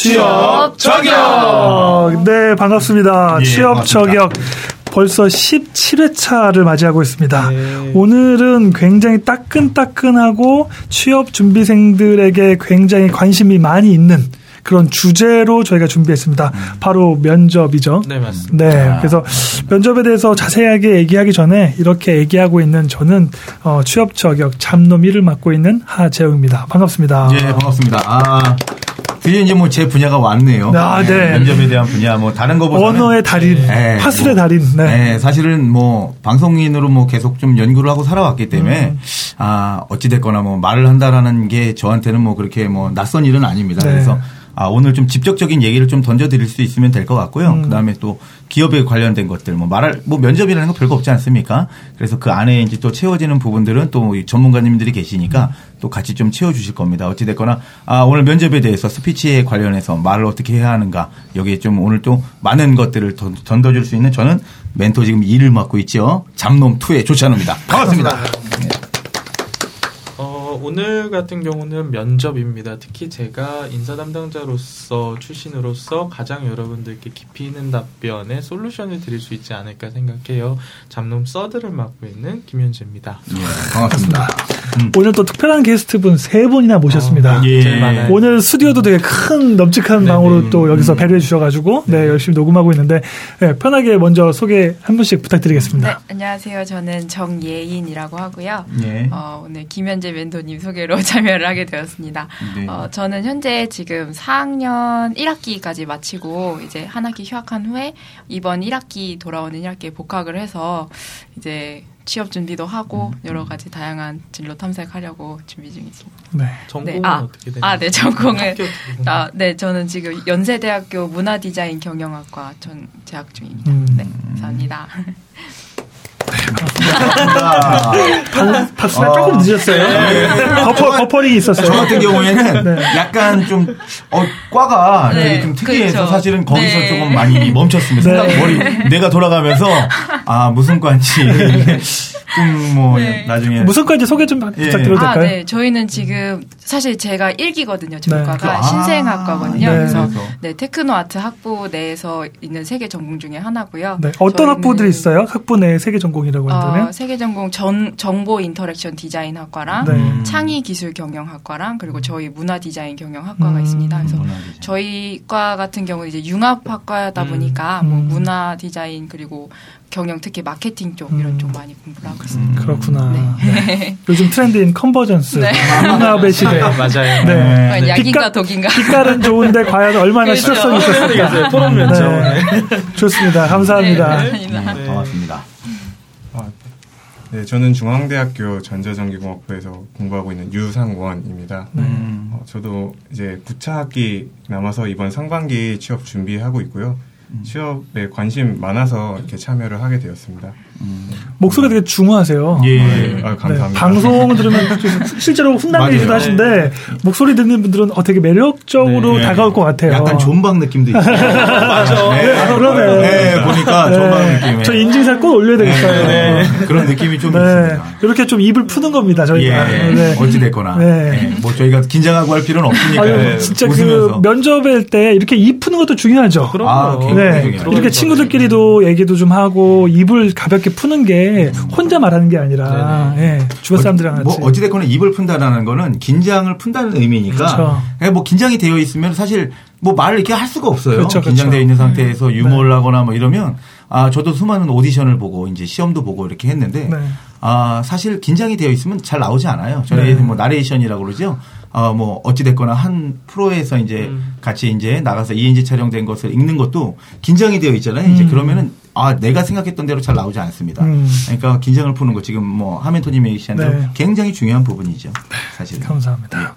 취업 저격! 네, 반갑습니다. 예, 취업 반갑습니다. 저격. 벌써 17회차를 맞이하고 있습니다. 네. 오늘은 굉장히 따끈따끈하고 취업 준비생들에게 굉장히 관심이 많이 있는 그런 주제로 저희가 준비했습니다. 바로 면접이죠. 네, 맞습니다. 네, 그래서 면접에 대해서 자세하게 얘기하기 전에 이렇게 얘기하고 있는 저는 어, 취업 저격 잡놈 일을 맡고 있는 하재웅입니다. 반갑습니다. 예, 반갑습니다. 아, 드디어 이제 뭐 제 분야가 왔네요. 아, 네. 면접에 대한 분야, 뭐 다른 거보다는. 언어의 달인, 네, 화술의 뭐, 달인. 네. 네, 사실은 뭐 방송인으로 뭐 계속 좀 연구를 하고 살아왔기 때문에 음. 아 어찌 됐거나 뭐 말을 한다라는 게 저한테는 뭐 그렇게 뭐 낯선 일은 아닙니다. 네. 그래서 아 오늘 좀 직접적인 얘기를 좀 던져드릴 수 있으면 될 것 같고요. 음. 그 다음에 또 기업에 관련된 것들 뭐 말할 뭐 면접이라는 거 별거 없지 않습니까? 그래서 그 안에 이제 또 채워지는 부분들은 또이 전문가님들이 계시니까 또 같이 좀 채워주실 겁니다. 어찌 됐거나 아 오늘 면접에 대해서 스피치에 관련해서 말을 어떻게 해야 하는가 여기에 좀 오늘 또 많은 것들을 던- 던져줄 수 있는 저는 멘토 지금 일을 맡고 있죠. 잡놈 투의 조찬호입니다. 반갑습니다. 어, 오늘 같은 경우는 면접입니다. 특히 제가 인사 담당자로서 출신으로서 가장 여러분들께 깊이 있는 답변에 솔루션을 드릴 수 있지 않을까 생각해요. 잡놈 서드를 맡고 있는 김현주입니다. 예, 반갑습니다. 오늘 또 특별한 게스트분 세 분이나 모셨습니다. 어, 예. 많아요. 오늘 스튜디오도 되게 큰 널찍한 네, 방으로 네. 또 여기서 배려해 주셔가지고 네, 열심히 녹음하고 있는데 네, 편하게 먼저 소개 한 분씩 네, 부탁드리겠습니다. 안녕하세요. 저는 정예인이라고 하고요. 예. 어, 오늘 김현재 멘토 님 소개로 참여를 하게 되었습니다. 네. 어, 저는 현재 지금 4학년 1학기까지 마치고 이제 한 학기 휴학한 후에 이번 1학기 돌아오는 1학기에 복학을 해서 이제 취업 준비도 하고 음. 여러 가지 다양한 진로 탐색하려고 준비 중이십니다. 네. 전공은 네, 아, 어떻게 되나요? 아, 네, 전공은 아, 네, 저는 지금 연세대학교 문화디자인 경영학과 전 재학 중입니다. 음. 네, 감사합니다. 아, 박- 박수가 어. 조금 늦었어요. 버퍼, 버퍼링이 있었어요. 저 같은 경우에는 네. 약간 좀, 어, 과가 네, 되게 좀 특이해서 그렇죠. 사실은 거기서 네. 조금 많이 멈췄습니다. 네. 머리, 내가 돌아가면서, 아, 무슨 과인지, 좀 뭐, 네. 나중에. 무슨 과인지 소개 좀 예. 부탁드려도 아, 될까요? 네. 저희는 지금 사실 제가 1기거든요. 저희 네. 과가 아, 신생학과거든요. 네. 그래서. 네, 테크노 아트 학부 내에서 있는 세 개 전공 중에 하나고요. 네. 어떤 학부들이 있어요? 학부 내 세 개 전공이라고 한다면? 어, 세 개 전공 전 정보 인터랙션 디자인 학과랑 네. 창의 기술 경영 학과랑 그리고 저희 문화 디자인 경영 학과가 음. 있습니다. 그래서. 저희 과 같은 경우는 이제 융합 학과다 보니까 뭐 음. 문화 디자인 그리고 경영 특히 마케팅 쪽 이런 음. 쪽 많이 공부를 하고 있습니다. 그렇구나. 네. 네. 요즘 트렌드인 컨버전스. 네. 융합의 시대. 맞아요. 네. 어, 약인가 빛깔- 독인가. 빛깔은 좋은데 과연 얼마나 그렇죠. 실효성이 있었을까? 토론 면접. 네. 좋습니다. 감사합니다. 네, 네, 감사합니다. 반갑습니다. 아, 네, 저는 중앙대학교 전자전기공학부에서 공부하고 있는 유상원입니다. 음. 어, 저도 이제 9차 학기 남아서 이번 상반기 취업 준비하고 있고요. 취업에 관심 많아서 이렇게 참여를 하게 되었습니다. 목소리 되게 중후하세요. 예. 네, 아, 감사합니다. 네, 방송 들으면 실제로 훈남이기도. 하신데 목소리 듣는 분들은 어, 되게 매력적으로 네. 다가올 것 같아요. 약간 존박 느낌도 있어요. 맞아. 네, 아, 그러네. 네, 보니까 네. 존박 느낌. 저 인증샷 꼭 올려야 되겠어요. 네, 네. 그런 느낌이 좀 네. 있습니다. 이렇게 좀 입을 푸는 겁니다, 예, 저희가. 네. 어찌됐거나. 네. 네. 뭐 저희가 긴장하고 할 필요는 없으니까. 아유, 네. 진짜 웃으면서. 그 면접일 때 이렇게 입 푸는 것도 중요하죠. 그럼요. 아, 오케이. 네. 이렇게 친구들끼리도 얘기도 좀 하고 입을 가볍게 푸는 게 혼자 말하는 게 아니라 예, 주변 사람들이랑 같이. 뭐 어찌됐거나 입을 푼다라는 거는 긴장을 푼다는 의미니까. 그렇죠. 예, 뭐 긴장이 되어 있으면 사실 뭐 말을 이렇게 할 수가 없어요. 그렇죠, 그렇죠. 긴장되어 있는 상태에서 유머를 하거나 뭐 이러면 아 저도 수많은 오디션을 보고 이제 시험도 보고 이렇게 했는데 네. 아 사실 긴장이 되어 있으면 잘 나오지 않아요. 저희 네. 뭐 나레이션이라고 그러죠. 어뭐 어찌 됐거나 한 프로에서 이제 음. 같이 이제 나가서 이인지 촬영된 것을 읽는 것도 긴장이 되어 있잖아요. 이제 음. 그러면은 아 내가 생각했던 대로 잘 나오지 않습니다. 음. 그러니까 긴장을 푸는 거 지금 뭐 하멘토님이 얘기하신 대로 네. 굉장히 중요한 부분이죠. 사실. 감사합니다.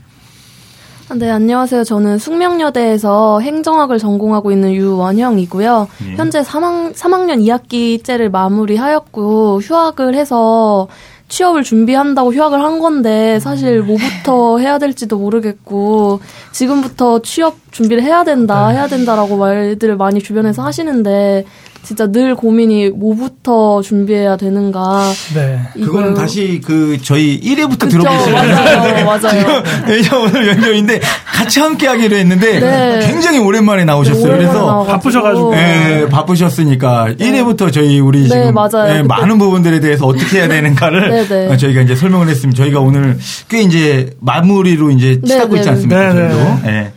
네, 안녕하세요. 저는 숙명여대에서 행정학을 전공하고 있는 유원형이고요. 예. 현재 3학, 3학년 2학기째를 마무리하였고, 휴학을 해서 취업을 준비한다고 휴학을 한 건데, 사실 뭐부터 해야 될지도 모르겠고, 지금부터 취업 준비를 해야 된다, 해야 된다라고 말들을 많이 주변에서 하시는데, 진짜 늘 고민이 뭐부터 준비해야 되는가. 네. 그거는 다시 그 저희 1회부터 그쵸, 들어보시면 맞아요, 맞아요. 왜냐 오늘 연결인데 같이 함께 하기로 했는데 네. 굉장히 오랜만에 나오셨어요. 오랜만에 그래서 나와가지고. 바쁘셔가지고. 네, 바쁘셨으니까 1회부터 저희 우리 네, 지금 맞아요. 예, 그때- 많은 부분들에 대해서 어떻게 해야 되는가를 네, 네. 어, 저희가 이제 설명을 했습니다. 저희가 오늘 꽤 이제 마무리로 이제 네, 치닫고 네, 있지 네. 않습니까? 네, 저희도. 네.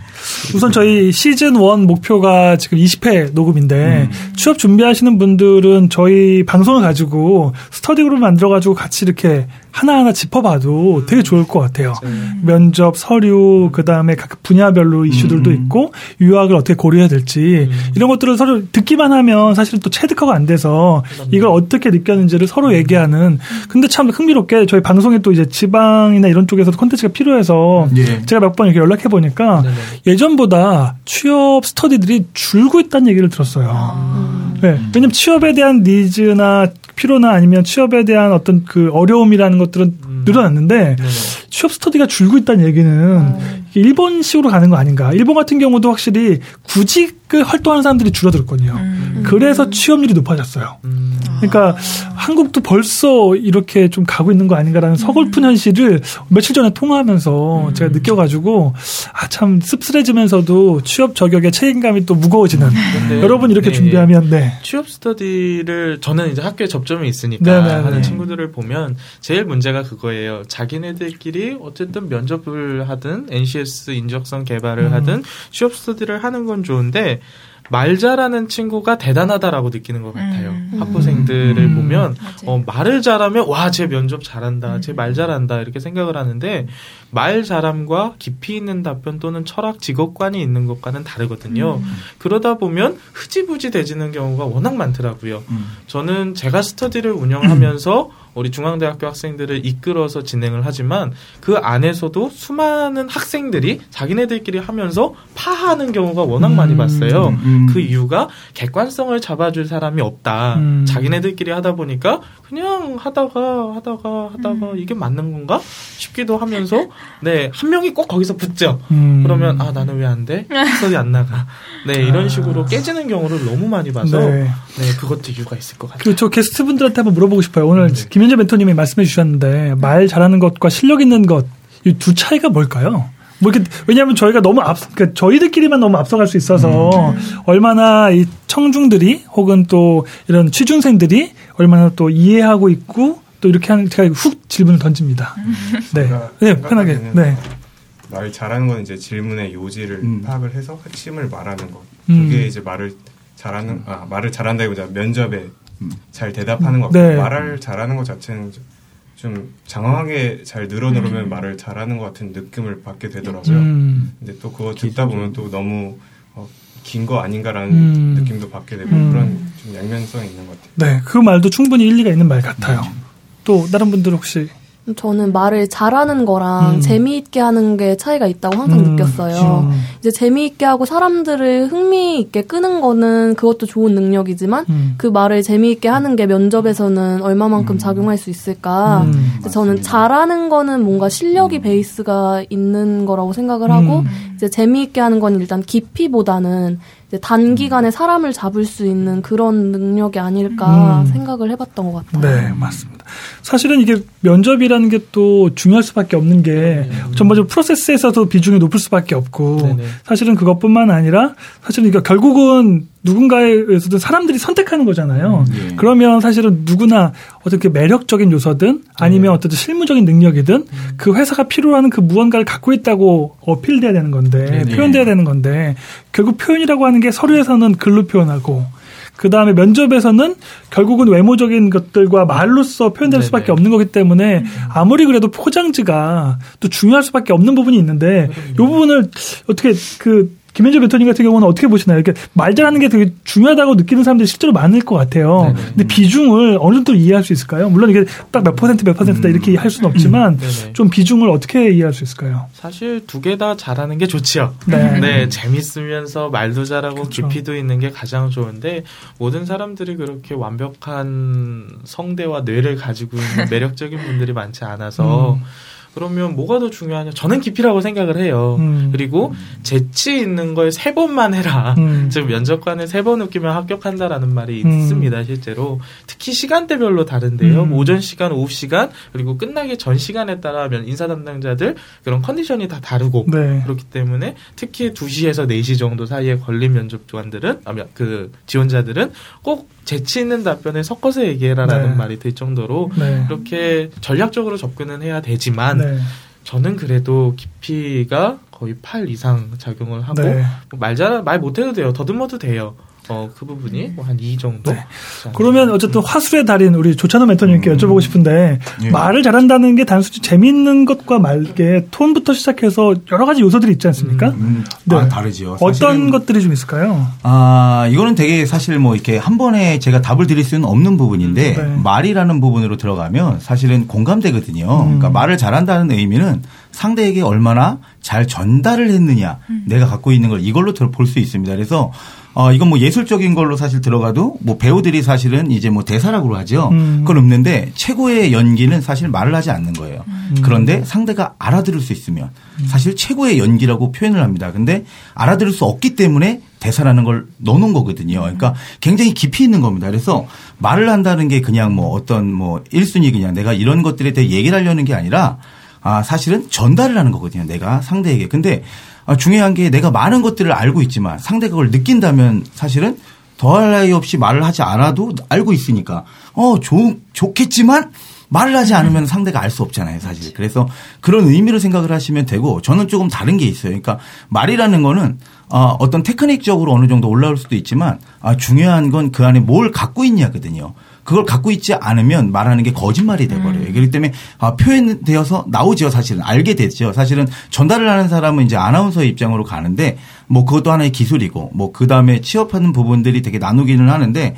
예. 우선 저희 시즌 1 목표가 지금 20회 녹음인데 음. 취업 준비하시는 분들은 저희 방송을 가지고 스터디 그룹 만들어 가지고 같이 이렇게 하나하나 짚어봐도 되게 좋을 것 같아요. 면접, 서류, 그 다음에 각 분야별로 이슈들도 음. 있고 유학을 어떻게 고려해야 될지 이런 것들을 서로 듣기만 하면 사실 또 체득화가 안 돼서 이걸 어떻게 느꼈는지를 서로 얘기하는 근데 참 흥미롭게 저희 방송에 또 이제 지방이나 이런 쪽에서도 콘텐츠가 필요해서 예. 제가 몇 번 이렇게 연락해 보니까 네네. 예전보다 취업 스터디들이 줄고 있다는 얘기를 들었어요. 네. 왜냐면 취업에 대한 니즈나 필요나 아니면 취업에 대한 어떤 그 어려움이라는 것들은 음. 늘어났는데 네네. 취업 스터디가 줄고 있다는 얘기는 이게 일본식으로 가는 거 아닌가. 일본 같은 경우도 확실히 구직을 활동하는 사람들이 줄어들었거든요. 그래서 취업률이 높아졌어요. 음. 그러니까 한국도 벌써 이렇게 좀 가고 있는 거 아닌가라는 서글픈 현실을 며칠 전에 통화하면서 제가 느껴가지고 아 참 씁쓸해지면서도 취업 저격의 책임감이 또 무거워지는 근데 여러분 이렇게 네, 준비하면 네. 취업 스터디를 저는 이제 학교에 접점이 있으니까 네네네. 하는 친구들을 보면 제일 문제가 그거예요. 자기네들끼리 어쨌든 면접을 하든 NCS 인적성 개발을 음. 하든 취업 스터디를 하는 건 좋은데 말 잘하는 친구가 대단하다라고 느끼는 것 같아요. 음. 학부생들을 음. 보면. 어, 말을 잘하면 와, 쟤 면접 잘한다. 쟤말 잘한다. 이렇게 생각을 하는데 말 잘함과 깊이 있는 답변 또는 철학 직업관이 있는 것과는 다르거든요. 그러다 보면 흐지부지 되지는 경우가 워낙 많더라고요. 음. 저는 제가 스터디를 운영하면서 우리 중앙대학교 학생들을 이끌어서 진행을 하지만 그 안에서도 수많은 학생들이 자기네들끼리 하면서 파하는 경우가 워낙 많이 음. 봤어요. 음. 그 이유가 객관성을 잡아줄 사람이 없다. 음. 자기네들끼리 하다 보니까 그냥 하다가 하다가 하다가 음. 이게 맞는 건가 싶기도 하면서 네 한 명이 꼭 거기서 붙죠. 음. 그러면 아 나는 왜 안 돼? 스터디 안 나가. 네 이런 식으로 깨지는 경우를 너무 많이 봐서 네. 네 그것도 이유가 있을 것 같아요. 그저 게스트분들한테 한번 물어보고 싶어요. 오늘 네. 김현재 멘토님이 말씀해 주셨는데 말 잘하는 것과 실력 있는 것 이 두 차이가 뭘까요? 뭐 이렇게 왜냐하면 저희가 너무 앞, 그러니까 저희들끼리만 너무 앞서갈 수 있어서 얼마나 이 청중들이 혹은 또 이런 취중생들이 얼마나 또 이해하고 있고 또 이렇게 하는 제가 훅 질문을 던집니다. 네, 제가 네 편하게, 네, 말 잘하는 건 이제 질문의 요지를 음. 파악을 해서 핵심을 말하는 것. 음. 그게 이제 말을 잘하는 아 말을 잘한다기보다 면접에 음. 잘 대답하는 것. 같고 네. 말을 잘하는 것 자체는 좀- 좀 장황하게 잘 늘어놓으면 말을 잘하는 것 같은 느낌을 받게 되더라고요. 음, 근데 또 그거 듣다 보면 또 너무 어, 긴거 아닌가라는 음. 느낌도 받게 되고 음. 그런 좀 양면성이 있는 것 같아요. 네, 그 말도 충분히 일리가 있는 말 같아요. 또 다른 분들 혹시 저는 말을 잘하는 거랑 음. 재미있게 하는 게 차이가 있다고 항상 음, 느꼈어요. 음. 이제 재미있게 하고 사람들을 흥미있게 끄는 거는 그것도 좋은 능력이지만 음. 그 말을 재미있게 하는 게 면접에서는 얼마만큼 작용할 수 있을까. 음. 저는 잘하는 거는 뭔가 실력이 베이스가 있는 거라고 생각을 하고 음. 이제 재미있게 하는 건 일단 깊이보다는 단기간에 사람을 잡을 수 있는 그런 능력이 아닐까 음. 생각을 해봤던 것 같아요. 네, 맞습니다. 사실은 이게 면접이라는 게 또 중요할 수밖에 없는 게 전반적으로 프로세스에서도 비중이 높을 수밖에 없고 네네. 사실은 그것뿐만 아니라 사실은 이게 결국은 누군가에 의해서든 사람들이 선택하는 거잖아요. 예. 그러면 사실은 누구나 어떻게 매력적인 요소든 아니면 어떤 실무적인 능력이든 그 회사가 필요로 하는 그 무언가를 갖고 있다고 어필돼야 되는 건데 네네. 표현돼야 되는 건데 결국 표현이라고 하는 게 서류에서는 글로 표현하고 그 다음에 면접에서는 결국은 외모적인 것들과 말로써 표현될 네네. 수밖에 없는 거기 때문에 아무리 그래도 포장지가 또 중요할 수밖에 없는 부분이 있는데 이 부분을 어떻게 그 김현재 멘토님 같은 경우는 어떻게 보시나요? 이렇게 말 잘하는 게 되게 중요하다고 느끼는 사람들이 실제로 많을 것 같아요. 네네. 근데 비중을 어느 정도 이해할 수 있을까요? 물론 이게 딱 몇 퍼센트 몇 퍼센트다 이렇게 할 수는 없지만 네네. 좀 비중을 어떻게 이해할 수 있을까요? 사실 두 개 다 잘하는 게 좋지요. 네. 네, 재밌으면서 말도 잘하고 그쵸. 깊이도 있는 게 가장 좋은데 모든 사람들이 그렇게 완벽한 성대와 뇌를 가지고 있는 매력적인 분들이 많지 않아서 음. 그러면 뭐가 더 중요하냐? 저는 깊이라고 생각을 해요. 음. 그리고 재치 있는 걸 세 번만 해라. 음. 즉 면접관에 세번 웃기면 합격한다라는 말이 음. 있습니다. 실제로 특히 시간대별로 다른데요. 음. 뭐 오전 시간, 오후 시간 그리고 끝나기 전 시간에 따라 면 인사 담당자들 그런 컨디션이 다 다르고 네. 그렇기 때문에 특히 2시에서 4시 정도 사이에 걸린 면접관들은 아면 그 지원자들은 꼭 재치 있는 답변을 섞어서 얘기해라라는 네. 말이 될 정도로 네. 이렇게 전략적으로 접근은 해야 되지만 네. 저는 그래도 깊이가 거의 8 이상 작용을 하고 네. 뭐 말잘 말 못해도 돼요. 더듬어도 돼요. 어 그 부분이 뭐한2 정도. 네. 그러면 어쨌든 화술의 달인 우리 조찬호 멘토님께 음. 여쭤보고 싶은데 예. 말을 잘한다는 게 단순히 재미있는 것과 말게 톤부터 시작해서 여러 가지 요소들이 있지 않습니까? 음, 네. 아, 다르죠. 어떤 것들이 좀 있을까요? 아, 이거는 되게 사실 뭐 이렇게 한 번에 제가 답을 드릴 수는 없는 부분인데 네. 말이라는 부분으로 들어가면 사실은 공감되거든요. 음. 그러니까 말을 잘한다는 의미는 상대에게 얼마나 잘 전달을 했느냐 내가 갖고 있는 걸 이걸로 볼 수 있습니다. 그래서 어, 이건 뭐 예술적인 걸로 사실 들어가도 뭐 배우들이 사실은 이제 뭐 대사라고 하죠. 음. 그건 없는데 최고의 연기는 사실 말을 하지 않는 거예요. 그런데 상대가 알아들을 수 있으면 사실 최고의 연기라고 표현을 합니다. 근데 알아들을 수 없기 때문에 대사라는 걸 넣어놓은 거거든요. 그러니까 굉장히 깊이 있는 겁니다. 그래서 말을 한다는 게 그냥 뭐 어떤 뭐 1순위 그냥 내가 이런 것들에 대해 얘기를 하려는 게 아니라 아, 사실은 전달을 하는 거거든요. 내가 상대에게. 근데 아, 중요한 게 내가 많은 것들을 알고 있지만 상대가 그걸 느낀다면 사실은 더할 나위 없이 말을 하지 않아도 알고 있으니까 어, 좋, 좋겠지만 말을 하지 않으면 상대가 알 수 없잖아요, 사실. 그래서 그런 의미로 생각을 하시면 되고 저는 조금 다른 게 있어요. 그러니까 말이라는 거는 어, 어떤 테크닉적으로 어느 정도 올라올 수도 있지만 아, 중요한 건 그 안에 뭘 갖고 있냐거든요. 그걸 갖고 있지 않으면 말하는 게 거짓말이 돼버려요. 그렇기 때문에 아, 표현되어서 나오죠. 사실은 알게 되죠. 사실은 전달을 하는 사람은 이제 아나운서의 입장으로 가는데 뭐 그것도 하나의 기술이고 뭐 그 다음에 취업하는 부분들이 되게 나누기는 하는데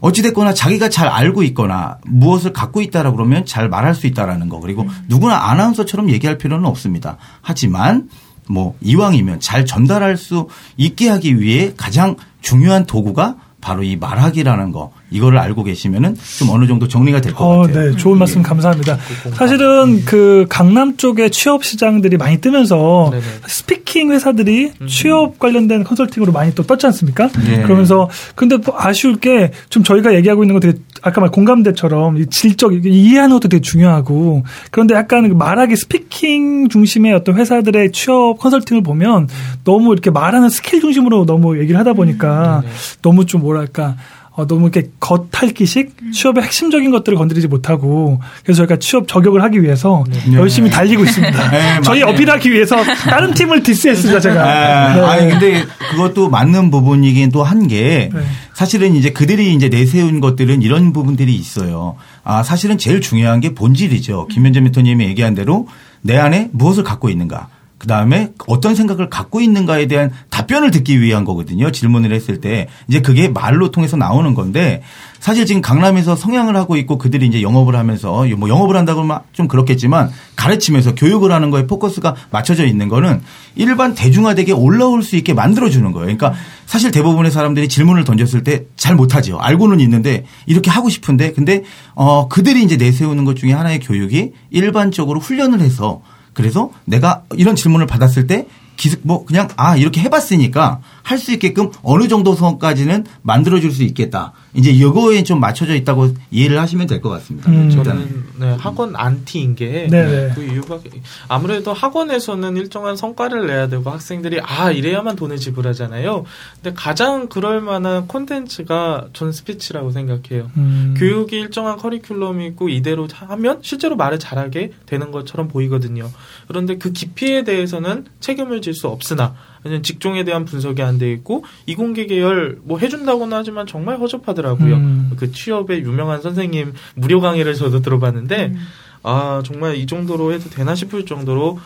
어찌됐거나 자기가 잘 알고 있거나 무엇을 갖고 있다라 그러면 잘 말할 수 있다라는 거 그리고 누구나 아나운서처럼 얘기할 필요는 없습니다. 하지만 뭐 이왕이면 잘 전달할 수 있게 하기 위해 가장 중요한 도구가 바로 이 말하기라는 거 이거를 알고 계시면은 좀 어느 정도 정리가 될것 어, 같아요. 네, 좋은 말씀 감사합니다. 사실은 그 강남 쪽에 취업 시장들이 많이 뜨면서 네네. speaking 회사들이 취업 관련된 컨설팅으로 많이 또 떴지 않습니까? 예. 그러면서 근데 뭐 아쉬울 게 좀 저희가 얘기하고 있는 거 되게 아까 말 공감대처럼 이 질적 이해하는 것도 되게 중요하고 그런데 약간 그 말하기 speaking 중심의 어떤 회사들의 취업 컨설팅을 보면 너무 이렇게 말하는 스킬 중심으로 너무 얘기를 하다 보니까 네네. 너무 좀 뭐랄까 어, 너무 이렇게 겉핥기식 취업의 핵심적인 것들을 건드리지 못하고 그래서 저희가 취업 저격을 하기 위해서 열심히 달리고 있습니다. 네, 저희. 어필하기 위해서 다른 팀을 디스했습니다 제가. 아, 네. 아니 근데 그것도 맞는 부분이긴 또 한게 네. 사실은 이제 그들이 이제 내세운 것들은 이런 부분들이 있어요. 아 사실은 제일 중요한 게 본질이죠. 김현재 멘토님이 얘기한 대로 내 안에 무엇을 갖고 있는가. 그 다음에 어떤 생각을 갖고 있는가에 대한 답변을 듣기 위한 거거든요. 질문을 했을 때. 이제 그게 말로 통해서 나오는 건데 사실 지금 강남에서 성향을 하고 있고 그들이 이제 영업을 하면서 뭐 영업을 한다고 좀 그렇겠지만 가르치면서 교육을 하는 거에 포커스가 맞춰져 있는 거는 일반 대중화되게 올라올 수 있게 만들어주는 거예요. 그러니까 사실 대부분의 사람들이 질문을 던졌을 때 잘 못하죠. 알고는 있는데 이렇게 하고 싶은데 근데 어 그들이 이제 내세우는 것 중에 하나의 교육이 일반적으로 훈련을 해서 그래서 내가 이런 질문을 받았을 때 기습 뭐 그냥 아 이렇게 해봤으니까 할 수 있게끔 어느 정도 선까지는 만들어줄 수 있겠다. 이제 이거에 좀 맞춰져 있다고 이해를 하시면 될 것 같습니다. 음. 저는 네, 학원 안티인 게 네네. 그 이유가 아무래도 학원에서는 일정한 성과를 내야 되고 학생들이 아 이래야만 돈을 지불하잖아요. 근데 가장 그럴 만한 콘텐츠가 전 스피치라고 생각해요. 음. 교육이 일정한 커리큘럼이 있고 이대로 하면 실제로 말을 잘하게 되는 것처럼 보이거든요. 그런데 그 깊이에 대해서는 책임을 질 수 없으나 직종에 대한 분석이 안 돼 있고 이공계 계열 뭐 해준다고는 하지만 정말 허접하더라고요. 음. 그 취업의 유명한 선생님 무료 강의를 저도 들어봤는데 아 정말 이 정도로 해도 되나 싶을 정도로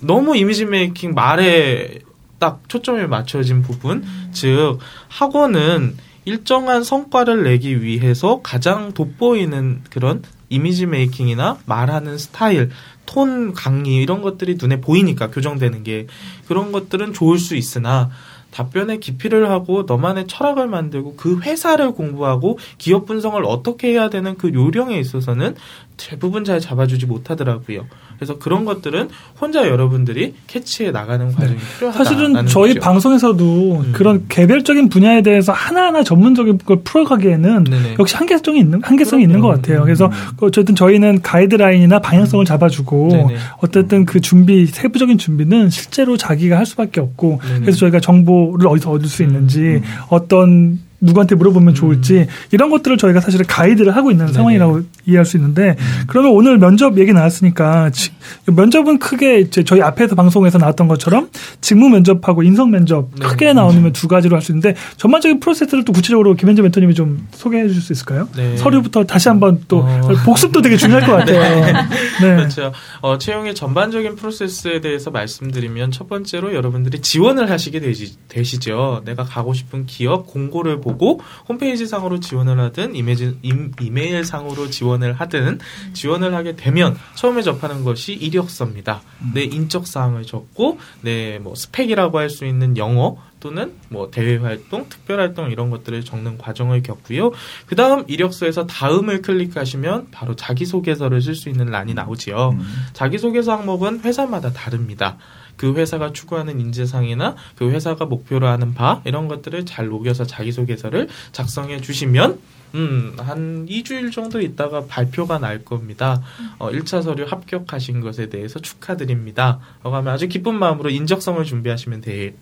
너무 이미지 메이킹 말에 딱 초점이 맞춰진 부분 즉 학원은 일정한 성과를 내기 위해서 가장 돋보이는 그런 이미지 메이킹이나 말하는 스타일, 톤 강의 이런 것들이 눈에 보이니까 교정되는 게 그런 것들은 좋을 수 있으나 답변에 깊이를 하고 너만의 철학을 만들고 그 회사를 공부하고 기업 분석을 어떻게 해야 되는 그 요령에 있어서는 대부분 잘 잡아주지 못하더라고요. 그래서 그런 것들은 혼자 여러분들이 캐치해 나가는 과정이 필요하다. 네. 사실은 저희 방송에서도 음. 그런 개별적인 분야에 대해서 하나하나 전문적인 걸 풀어가기에는 네네. 역시 한계성이 있는 한계성이 있는 것 그럼요. 같아요. 음. 그래서 어쨌든 저희는 가이드라인이나 방향성을 잡아주고 네네. 어쨌든 그 준비 세부적인 준비는 실제로 자기가 할 수밖에 없고 네네. 그래서 저희가 정보를 어디서 얻을 수 있는지 음. 어떤 누구한테 물어보면 좋을지 이런 것들을 저희가 사실은 가이드를 하고 있는 네네. 상황이라고 이해할 수 있는데 그러면 오늘 면접 얘기 나왔으니까 지- 면접은 크게 이제 저희 앞에서 방송에서 나왔던 것처럼 직무 면접하고 인성 면접 네. 크게 나오면 두 가지로 할 수 있는데 전반적인 프로세스를 또 구체적으로 김현재 멘토님이 좀 소개해 주실 수 있을까요? 네. 서류부터 다시 한번 또 어. 복습도 되게 중요할 것 같아요. 네. 그렇죠. 어, 채용의 전반적인 프로세스에 대해서 말씀드리면 첫 번째로 여러분들이 지원을 하시게 되시, 되시죠. 내가 가고 싶은 기업 공고를 보고 홈페이지 상으로 지원을 하든 이메지, 임, 이메일 상으로 지원을 하든 지원을 하게 되면 처음에 접하는 것이 이력서입니다. 내 인적 사항을 적고 내 뭐 스펙이라고 할 수 있는 영어 또는 뭐 대외 활동, 특별 활동 이런 것들을 적는 과정을 겪고요. 그 다음 이력서에서 다음을 클릭하시면 바로 자기소개서를 쓸 수 있는 란이 나오지요. 자기소개서 항목은 회사마다 다릅니다. 그 회사가 추구하는 인재상이나 그 회사가 목표로 하는 바 이런 것들을 잘 녹여서 자기소개서를 작성해 주시면 음, 한 2주일 정도 있다가 발표가 날 겁니다. 어, 1차 서류 합격하신 것에 대해서 축하드립니다. 라고 하면 아주 기쁜 마음으로 인적성을 준비하시면 돼요.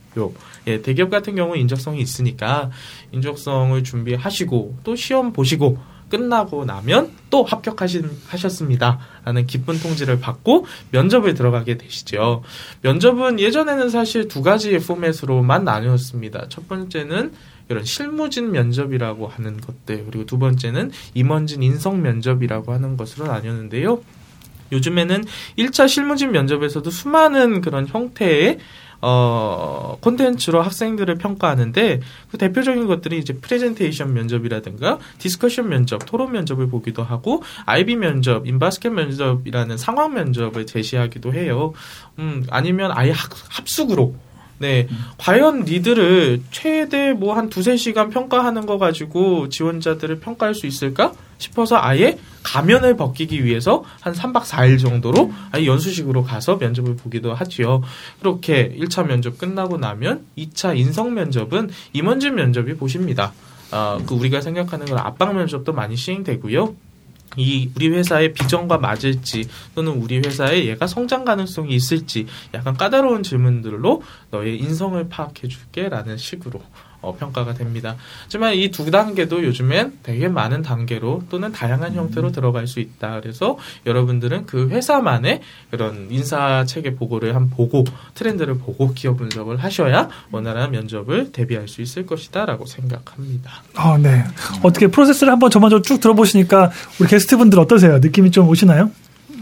예, 대기업 같은 경우 인적성이 있으니까 인적성을 준비하시고 또 시험 보시고 끝나고 나면 또 합격하셨습니다. 라는 기쁜 통지를 받고 면접을 들어가게 되시죠. 면접은 예전에는 사실 두 가지의 포맷으로만 나누었습니다. 첫 번째는 이런 실무진 면접이라고 하는 것들, 그리고 두 번째는 임원진 인성 면접이라고 하는 것으로 나뉘었는데요. 요즘에는 1차 실무진 면접에서도 수많은 그런 형태의 어, 콘텐츠로 학생들을 평가하는데 그 대표적인 것들이 이제 프레젠테이션 면접이라든가 discussion 면접, 토론 면접을 보기도 하고 IB 면접, in-basket 면접이라는 상황 면접을 제시하기도 해요. 음, 아니면 아예 합, 합숙으로 네. 과연 니들을 최대 뭐 한 두세 시간 평가하는 거 가지고 지원자들을 평가할 수 있을까? 싶어서 아예 가면을 벗기기 위해서 한 3박 4일 정도로 아예 연수식으로 가서 면접을 보기도 하지요. 그렇게 1차 면접 끝나고 나면 2차 인성 면접은 임원진 면접이 보십니다. 아, 그 우리가 생각하는 건 압박 면접도 많이 시행되고요. 이 우리 회사의 비전과 맞을지 또는 우리 회사에 얘가 성장 가능성이 있을지 약간 까다로운 질문들로 너의 인성을 파악해 줄게라는 식으로 어, 평가가 됩니다. 하지만 이 두 단계도 요즘엔 되게 많은 단계로 또는 다양한 형태로 들어갈 수 있다. 그래서 여러분들은 그 회사만의 그런 인사 체계 보고를 한 보고 트렌드를 보고 기업 분석을 하셔야 원활한 면접을 대비할 수 있을 것이다라고 생각합니다. 아, 네. 어떻게 프로세스를 한번 전반적으로 쭉 들어보시니까 우리 게스트분들 어떠세요? 느낌이 좀 오시나요?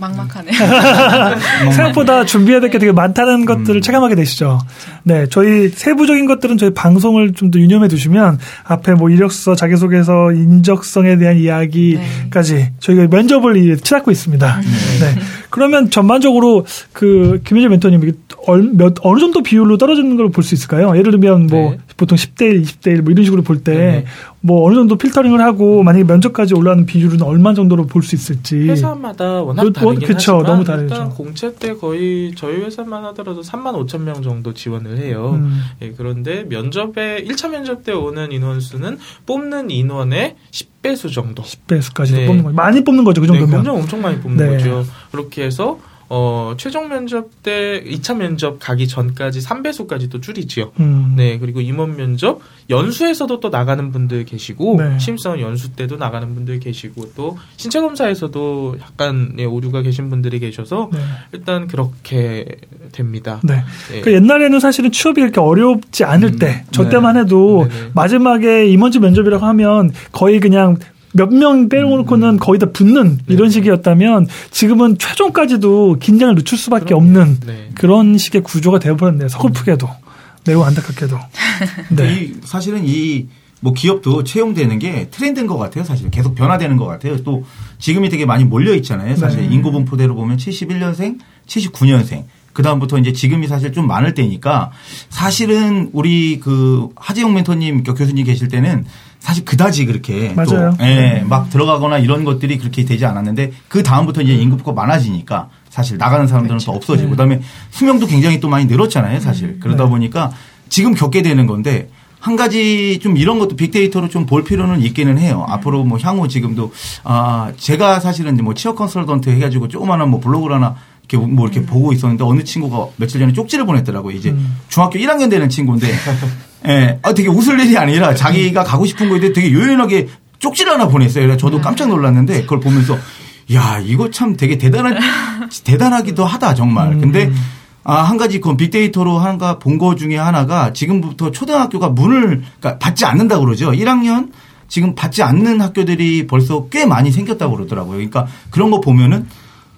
막막하네요. 생각보다 준비해야 될 게 되게 많다는 것들을 체감하게 되시죠. 네, 저희 세부적인 것들은 저희 방송을 좀 더 유념해 두시면 앞에 뭐 이력서, 자기소개서, 인적성에 대한 이야기까지 저희가 면접을 이- 치닫고 있습니다. 네. 그러면 전반적으로 그 김혜재 멘토님 몇, 어느 정도 비율로 떨어지는 걸 볼 수 있을까요? 예를 들면 뭐 네. 보통 10대 1, 20대 1 뭐 이런 식으로 볼때 네. 뭐 어느 정도 필터링을 하고 만약에 면접까지 올라가는 비율은 얼마 정도로 볼 수 있을지. 회사마다 워낙 뭐, 다르긴 그쵸, 하지만 너무 다르죠. 일단 공채 때 거의 저희 회사만 하더라도 3만 5천 명 정도 지원을 해요. 음. 예, 그런데 면접에 1차 면접 때 오는 인원 수는 뽑는 인원의 10배수 정도. 10배수까지도 네. 뽑는 거죠. 많이 뽑는 거죠, 그 네, 정도면. 엄청 엄청 많이 뽑는 네. 거죠. 그렇게 해서 어, 최종 면접 때 2차 면접 가기 전까지 3배수까지 또 줄이지요. 음. 네, 그리고 임원 면접 연수에서도 또 나가는 분들 계시고 네. 신입사원 연수 때도 나가는 분들 계시고 또 신체 검사에서도 약간 예, 오류가 계신 분들이 계셔서 네. 일단 그렇게 됩니다. 네. 예. 그 옛날에는 사실은 취업이 그렇게 어렵지 않을 음, 때, 저 네. 때만 해도 네네. 마지막에 임원직 면접이라고 하면 거의 그냥 몇명 빼놓고는 거의 다 붙는 음. 네. 이런 식이었다면 지금은 최종까지도 긴장을 늦출 수밖에 그럼요. 없는 네. 그런 식의 구조가 되어버렸네요. 서글프게도. 매우 안타깝게도. 네. 이 사실은 이 뭐 기업도 채용되는 게 트렌드인 것 같아요. 사실 계속 변화되는 것 같아요. 또 지금이 되게 많이 몰려 있잖아요. 사실 네. 인구 분포대로 보면 71년생, 79년생. 그 그다음부터 이제 지금이 사실 좀 많을 때니까 사실은 우리 그 하재용 멘토님 그 교수님 계실 때는 사실 그다지 그렇게 맞아요. 또, 예, 막 들어가거나 이런 것들이 그렇게 되지 않았는데 그 다음부터 이제 인구가 많아지니까 사실 나가는 사람들은 또 없어지고 그다음에 수명도 굉장히 또 많이 늘었잖아요, 사실. 그러다 보니까 지금 겪게 되는 건데 한 가지 좀 이런 것도 빅데이터로 좀 볼 필요는 있기는 해요. 앞으로 뭐 향후 지금도 아 제가 사실은 이제 뭐 취업 컨설턴트 해가지고 조그마한 뭐 블로그를 하나 이렇게 뭐 이렇게 보고 있었는데 어느 친구가 며칠 전에 쪽지를 보냈더라고요. 이제 중학교 1학년 되는 친구인데 예, 아 되게 웃을 일이 아니라 자기가 가고 싶은 거에 되게 요연하게 쪽지를 하나 보냈어요. 그래서 저도 깜짝 놀랐는데 그걸 보면서 야 이거 참 되게 대단한 대단하기도 하다 정말. 근데 아, 한 가지 그 빅데이터로 한가 본 거 중에 하나가 지금부터 초등학교가 문을 그러니까 받지 않는다고 그러죠. 1학년 지금 받지 않는 학교들이 벌써 꽤 많이 생겼다고 그러더라고요. 그러니까 그런 거 보면은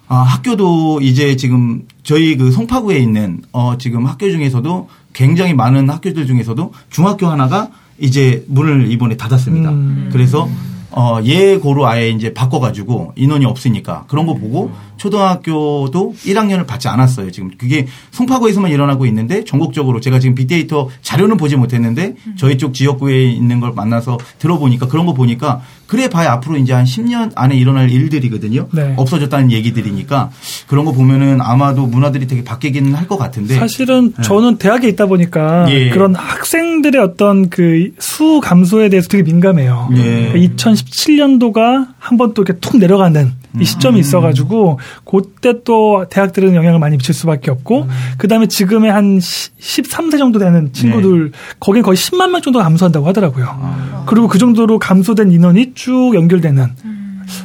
아, 학교도 이제 지금 저희 그 송파구에 있는 어 지금 학교 중에서도 굉장히 많은 학교들 중에서도 중학교 하나가 이제 문을 이번에 닫았습니다. 음. 그래서 어 예고로 아예 이제 바꿔가지고 인원이 없으니까 그런 거 보고 초등학교도 1학년을 받지 않았어요. 지금 그게 송파구에서만 일어나고 있는데 전국적으로 제가 지금 빅데이터 자료는 보지 못했는데 저희 쪽 지역구에 있는 걸 만나서 들어보니까 그런 거 보니까 그래 봐야 앞으로 이제 한 10년 안에 일어날 일들이거든요. 네. 없어졌다는 얘기들이니까 그런 거 보면은 아마도 문화들이 되게 바뀌기는 할 것 같은데 사실은 저는 대학에 있다 보니까 네. 예. 그런 학생들의 어떤 그 수 감소에 대해서 되게 민감해요. 예. 2017년도가 한 번 또 이렇게 툭 내려가는 음. 이 시점이 있어가지고 그때 또 대학들은 영향을 많이 미칠 수밖에 음. 없고 그 다음에 지금의 한 13세 정도 되는 친구들 네. 거긴 거의 10만 명 정도가 감소한다고 하더라고요. 아. 그리고 그 정도로 감소된 인원이 쭉 연결되는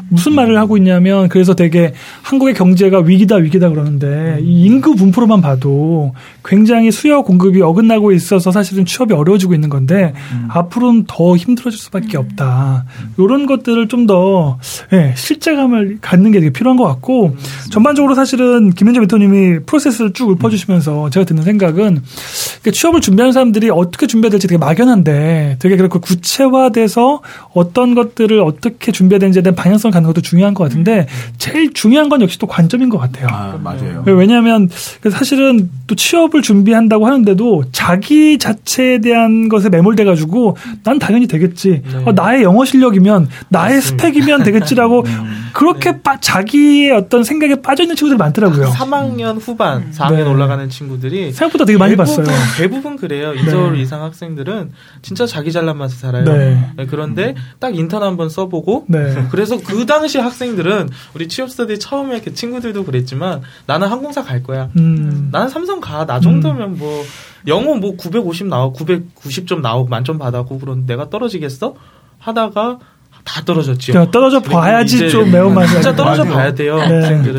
무슨 말을 하고 있냐면 그래서 되게 한국의 경제가 위기다 위기다 그러는데 이 인구 분포로만 봐도 굉장히 수요 공급이 어긋나고 있어서 사실은 취업이 어려워지고 있는 건데 앞으로는 더 힘들어질 수밖에 없다. 이런 것들을 좀 더 예, 실제감을 갖는 게 되게 필요한 것 같고 전반적으로 사실은 김현재 대표님이 프로세스를 쭉 읊어주시면서 제가 드는 생각은 그러니까 취업을 준비하는 사람들이 어떻게 준비해야 될지 되게 막연한데 되게 그렇고 구체화돼서 어떤 것들을 어떻게 준비해야 되는지에 대한 방향 성을 갖는 것도 중요한 것 같은데 제일 중요한 건 역시 또 관점인 것 같아요. 아, 맞아요. 왜냐하면 그 사실은 또 취업을 준비한다고 하는데도 자기 자체에 대한 것에 매몰돼 가지고 난 당연히 되겠지. 네. 어, 나의 영어 실력이면 나의 스펙이면 되겠지라고 음. 그렇게 빠- 자기의 어떤 생각에 빠져 있는 친구들이 많더라고요. 3학년 후반, 4학년 네. 올라가는 친구들이 생각보다 되게 많이 대부분, 봤어요. 대부분 그래요. 이서울 이상 학생들은 진짜 자기 잘난 맛에 살아요. 네. 네, 그런데 딱 인턴 한번 써보고 네. 그래서 그 당시 학생들은 우리 취업스터디 처음에 그 친구들도 그랬지만 나는 항공사 갈 거야. 음. 나는 삼성 가. 나 정도면 뭐 영어 뭐 950 나오고 990점 나오고 만점 받았고 그런데 내가 떨어지겠어? 하다가 다 떨어졌지요. 그냥 떨어져 봐야지 이제 좀 매운맛이 진짜. 떨어져 맞아요. 봐야 돼요. 네. 학생들은.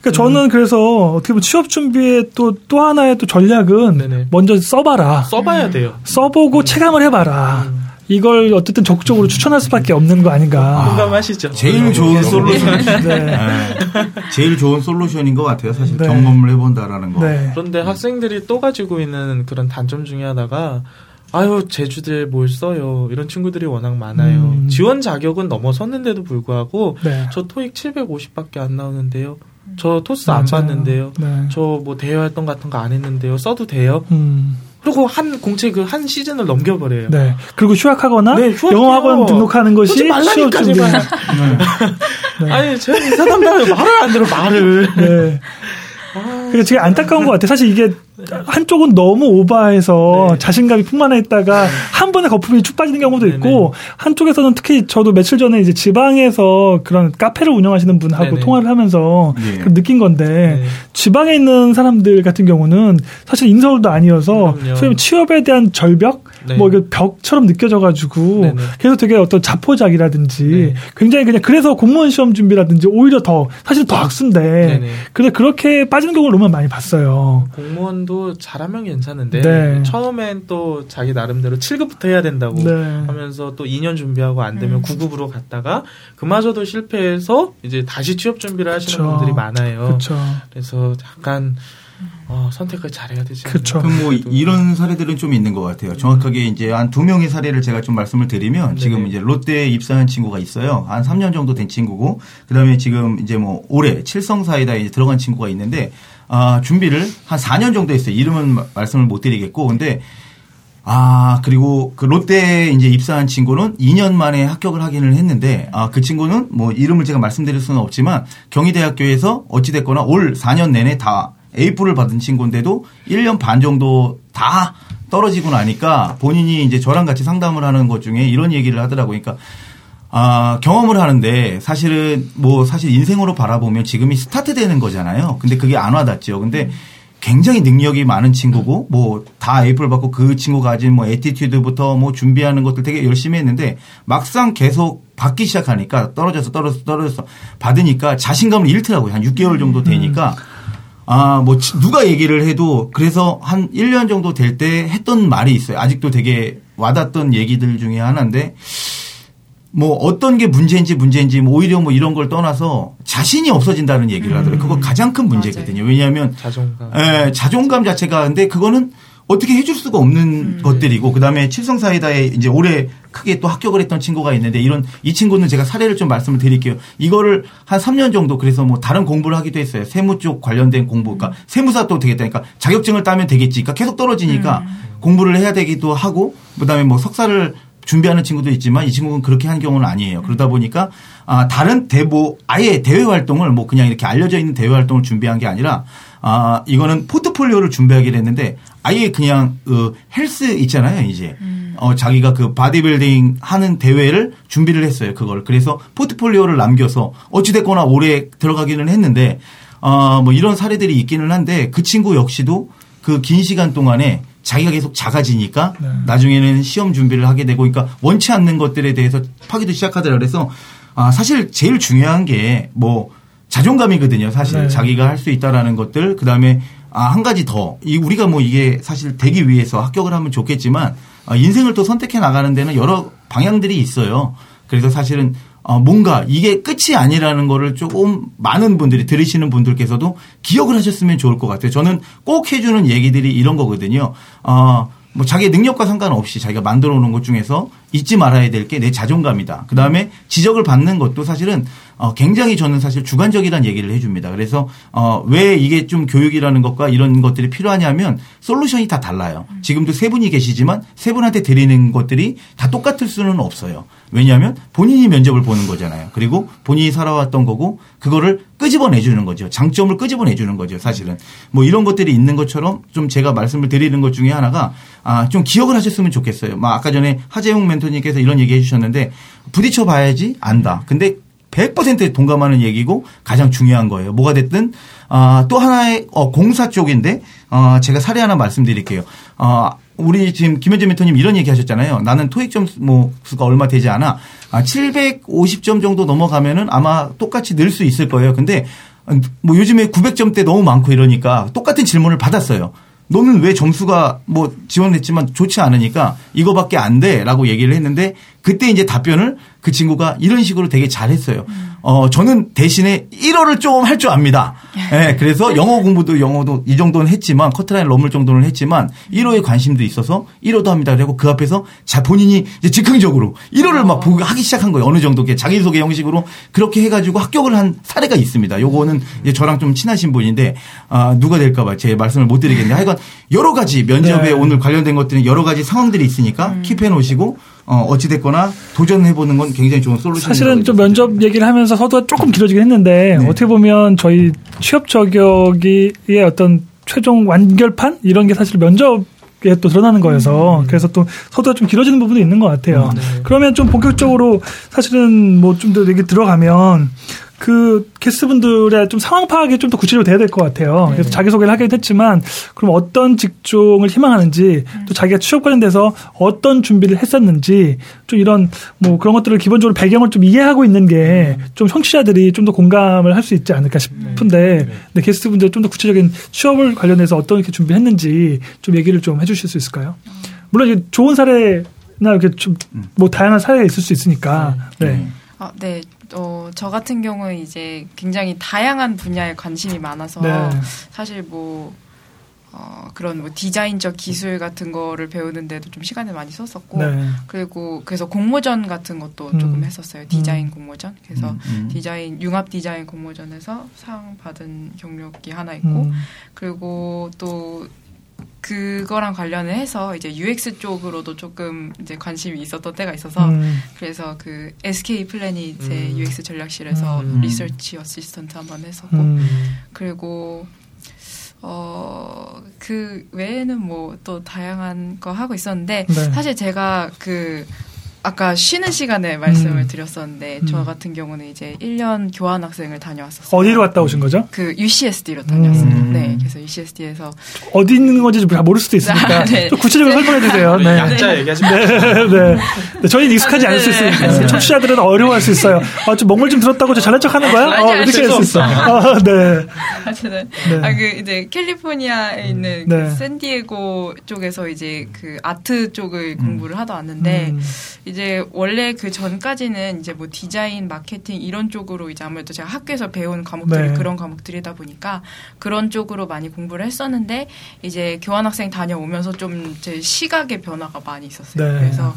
그러니까 저는 그래서 어떻게 보면 취업 준비의 또, 또 하나의 또 전략은 네네. 먼저 써봐라. 써봐야 돼요. 써보고 체감을 해봐라. 이걸 어쨌든 적극적으로 추천할 수밖에 없는 거 아닌가. 공감하시죠? 제일 좋은 솔루션. 네. 네. 제일 좋은 솔루션인 것 같아요. 사실 네. 경험을 해본다라는 거. 네. 그런데 학생들이 또 가지고 있는 그런 단점 중에 하나가 아유 제주들 뭘 써요 이런 친구들이 워낙 많아요 음. 지원 자격은 넘어섰는데도 불구하고 네. 저 토익 750밖에 안 나오는데요 저 토스 안 맞아요. 봤는데요 네. 저뭐 대외 활동 같은 거 안 했는데요 써도 돼요 음. 그리고 한 공채 그 한 시즌을 넘겨버려요 네. 그리고 휴학하거나 네, 휴학해요. 영어 학원 등록하는 것이 취업 준비. 제발. 네. 아니 제 담당이 말을 안 들어 말을 네. 그러니까 되게 안타까운 것 같아요. 사실 이게 한쪽은 너무 오바해서 네. 자신감이 풍만했다가 한 번에 거품이 쭉 빠지는 경우도 네네. 있고 한쪽에서는 특히 저도 며칠 전에 이제 지방에서 그런 카페를 운영하시는 분하고 네네. 통화를 하면서 예. 그 느낀 건데 네. 지방에 있는 사람들 같은 경우는 사실 인서울도 아니어서 그럼요. 소위 취업에 대한 절벽 네. 뭐 이게 벽처럼 느껴져가지고 네네. 그래서 되게 어떤 자포자기라든지 네. 굉장히 그냥 그래서 공무원 시험 준비라든지 오히려 더 사실 더 악순데 네네. 근데 그렇게 빠지는 경우를 너무 많이 봤어요. 공무원도 잘하면 괜찮은데 네. 처음엔 또 자기 나름대로 7급부터 해야 된다고 네. 하면서 또 2년 준비하고 안 되면 9급으로 갔다가 그마저도 실패해서 이제 다시 취업 준비를 하시는 그쵸. 분들이 많아요. 그렇죠. 그래서 약간 어, 선택을 잘해야 되지? 그쵸. 그럼 뭐 이런 사례들은 좀 있는 것 같아요. 정확하게 이제 한 두 명의 사례를 제가 좀 말씀을 드리면 지금 네네. 이제 롯데에 입사한 친구가 있어요. 한 3년 정도 된 친구고 그다음에 지금 이제 뭐 올해 칠성사이다에 이제 들어간 친구가 있는데 아, 준비를 한 4년 정도 했어요. 이름은 마- 말씀을 못 드리겠고 근데 아, 그리고 그 롯데에 이제 입사한 친구는 2년 만에 합격을 하기는 했는데, 아, 그 친구는 뭐 이름을 제가 말씀드릴 수는 없지만 경희대학교에서 어찌됐거나 올 4년 내내 다 A뿔을 받은 친구인데도 1년 반 정도 다 떨어지고 나니까 본인이 이제 저랑 같이 상담을 하는 것 중에 이런 얘기를 하더라고요. 그러니까 아, 경험을 하는데 사실은 뭐 사실 인생으로 바라보면 지금이 스타트 되는 거잖아요. 근데 그게 안 와닿죠. 근데 굉장히 능력이 많은 친구고 뭐 다 A뿔 받고 그 친구가 가진 뭐 attitude부터 뭐 준비하는 것들 되게 열심히 했는데 막상 계속 받기 시작하니까 떨어져서 떨어져서 떨어져서 받으니까 자신감을 잃더라고요. 한 6개월 정도 되니까 아, 뭐, 지- 누가 얘기를 해도 그래서 한 1년 정도 될 때 했던 말이 있어요. 아직도 되게 와닿던 얘기들 중에 하나인데 뭐 어떤 게 문제인지 문제인지 뭐 오히려 뭐 이런 걸 떠나서 자신이 없어진다는 얘기를 하더라고요. 그거 가장 큰 문제거든요. 왜냐하면 자존감. 예, 자존감 자체가 근데 그거는 어떻게 해줄 수가 없는 것들이고 그다음에 칠성사이다에 이제 올해 크게 또 합격을 했던 친구가 있는데 이런 이 친구는 제가 사례를 좀 말씀을 드릴게요. 이거를 한 3년 정도 그래서 뭐 다른 공부를 하기도 했어요. 세무 쪽 관련된 공부. 그러니까 세무사 또 되겠다니까 자격증을 따면 되겠지. 그러니까 계속 떨어지니까 공부를 해야 되기도 하고 그다음에 뭐 석사를 준비하는 친구도 있지만 이 친구는 그렇게 하는 경우는 아니에요. 그러다 보니까 아 다른 대보 아예 대외 활동을 뭐 그냥 이렇게 알려져 있는 대외 활동을 준비한 게 아니라 아 이거는 포트폴리오를 준비하기로 했는데 아예 그냥 그 헬스 있잖아요 이제. 어 자기가 그 바디빌딩 하는 대회를 준비를 했어요 그걸. 그래서 포트폴리오를 남겨서 어찌됐거나 올해 들어가기는 했는데 어 뭐 이런 사례들이 있기는 한데 그 친구 역시도 그 긴 시간 동안에 자기가 계속 작아지니까 네. 나중에는 시험 준비를 하게 되고 그러니까 원치 않는 것들에 대해서 파기도 시작하더라 그래서 아 사실 제일 중요한 게 뭐 자존감이거든요 사실 네. 자기가 할 수 있다라는 것들 그다음에 아 한 가지 더 이 우리가 뭐 이게 사실 되기 위해서 합격을 하면 좋겠지만 아, 인생을 또 선택해 나가는 데는 여러 방향들이 있어요 그래서 사실은 어, 뭔가 이게 끝이 아니라는 거를 조금 많은 분들이 들으시는 분들께서도 기억을 하셨으면 좋을 것 같아요. 저는 꼭 해주는 얘기들이 이런 거거든요. 어, 뭐 자기의 능력과 상관없이 자기가 만들어 놓은 것 중에서 잊지 말아야 될 게 내 자존감이다. 그 다음에 지적을 받는 것도 사실은 어, 굉장히 저는 사실 주관적이라는 얘기를 해줍니다. 그래서 어, 왜 이게 좀 교육이라는 것과 이런 것들이 필요하냐면 솔루션이 다 달라요. 지금도 세 분이 계시지만 세 분한테 드리는 것들이 다 똑같을 수는 없어요. 왜냐하면 본인이 면접을 보는 거잖아요. 그리고 본인이 살아왔던 거고 그거를 끄집어내 주는 거죠. 장점을 끄집어내 주는 거죠. 사실은 뭐 이런 것들이 있는 것처럼 좀 제가 말씀을 드리는 것 중에 하나가 아, 좀 기억을 하셨으면 좋겠어요. 막 아까 전에 하재용 멘 토님께서 이런 얘기 해주셨는데 부딪혀 봐야지 안다. 근데 100% 동감하는 얘기고 가장 중요한 거예요. 뭐가 됐든 아, 또 하나의 어, 공사 쪽인데 어, 제가 사례 하나 말씀드릴게요. 어, 우리 지금 김현재 멘토님 이런 얘기 하셨잖아요. 나는 토익 점수 뭐 수가 얼마 되지 않아. 아, 750점 정도 넘어가면은 아마 똑같이 늘 수 있을 거예요. 근데 뭐 요즘에 900점대 너무 많고 이러니까 똑같은 질문을 받았어요. 너는 왜 점수가 뭐 지원했지만 좋지 않으니까 이거밖에 안 돼라고 얘기를 했는데 그때 이제 답변을 그 친구가 이런 식으로 되게 잘했어요. 어 저는 대신에 1어를 좀 할 줄 압니다. 예, 그래서 영어 공부도 영어도 이 정도는 했지만 커트라인 넘을 정도는 했지만 1어에 관심도 있어서 1어도 합니다. 그리고 그 앞에서 자 본인이 이제 즉흥적으로 1어를 막 보고 하기 시작한 거예요. 어느 정도 자기소개 형식으로 그렇게 해가지고 합격을 한 사례가 있습니다. 요거는 이제 저랑 좀 친하신 분인데 아, 누가 될까봐 제 말씀을 못 드리겠는데 하여간 여러 가지 면접에 네. 오늘 관련된 것들은 여러 가지 상황들이 있으니까 킵해 놓으시고 어, 어찌됐거나 도전해보는 건 굉장히 좋은 솔루션이라고 사실은 좀. 면접 얘기를 하면서 서두가 조금 길어지긴 했는데 네. 어떻게 보면 저희 취업 저격의 어떤 최종 완결판 이런 게 사실 면접에 또 드러나는 거여서 그래서 또 서두가 좀 길어지는 부분도 있는 것 같아요. 네. 그러면 좀 본격적으로 사실은 뭐 좀 더 얘기 들어가면 그 게스트분들의 좀 상황 파악이 좀 더 구체적으로 돼야 될 것 같아요. 그래서 자기소개를 하긴 했지만 그럼 어떤 직종을 희망하는지 또 자기가 취업 관련돼서 어떤 준비를 했었는지 좀 이런 뭐 그런 것들을 기본적으로 배경을 좀 이해하고 있는 게 좀 청취자들이 좀 더 공감을 할 수 있지 않을까 싶은데 네, 게스트분들 좀 더 구체적인 취업을 관련해서 어떤 이렇게 준비했는지 좀 얘기를 좀 해주실 수 있을까요? 물론 이게 좋은 사례나 이렇게 좀 뭐 다양한 사례가 있을 수 있으니까 네. 아, 네. 어, 저 같은 경우는 이제 굉장히 다양한 분야에 관심이 많아서 네. 사실 뭐 어, 그런 뭐 디자인적 기술 같은 거를 배우는데도 좀 시간을 많이 썼었고 네. 그리고 그래서 공모전 같은 것도 음. 조금 했었어요. 디자인 음. 공모전. 그래서 음, 음. 디자인 융합 디자인 공모전에서 상 받은 경력이 하나 있고 음. 그리고 또 그거랑 관련해서 이제 UX 쪽으로도 조금 이제 관심이 있었던 때가 있어서 음. 그래서 그 SK 플래닛의 음. UX 전략실에서 음. research assistant 한번 했었고 음. 그리고 어 그 외에는 뭐 또 다양한 거 하고 있었는데 네. 사실 제가 그 아까 쉬는 시간에 말씀을 음. 드렸었는데 음. 저 같은 경우는 이제 1년 교환 학생을 다녀왔었어요. 어디로 갔다 오신 거죠? 그 UCSD로 다녔습니다. 음. 네, 그래서 UCSD에서 어디 있는 건지 잘 모를 수도 있으니까 네. 좀 구체적으로 설명해 주세요. 네. 약자 얘기하지 마. 네, 네. 네, 저희는 익숙하지 않을 수 네. 있으니까. 청취자들은 어려워할 수 있어요. 아, 좀 먹물 좀 들었다고 저 잘난 척 하는 거야? 어, 이렇게 할 수 있어. 아, 네. 하여튼 네. 아그 이제 캘리포니아에 있는 네. 그 샌디에고 쪽에서 이제 그 아트 쪽을 공부를 하다 왔는데 음. 이제 원래 그 전까지는 이제 뭐 디자인, 마케팅 이런 쪽으로 이제 아무래도 제가 학교에서 배운 과목들이 네. 그런 과목들이다 보니까 그런 쪽으로 많이 공부를 했었는데 이제 교환학생 다녀오면서 좀 제 시각의 변화가 많이 있었어요. 네. 그래서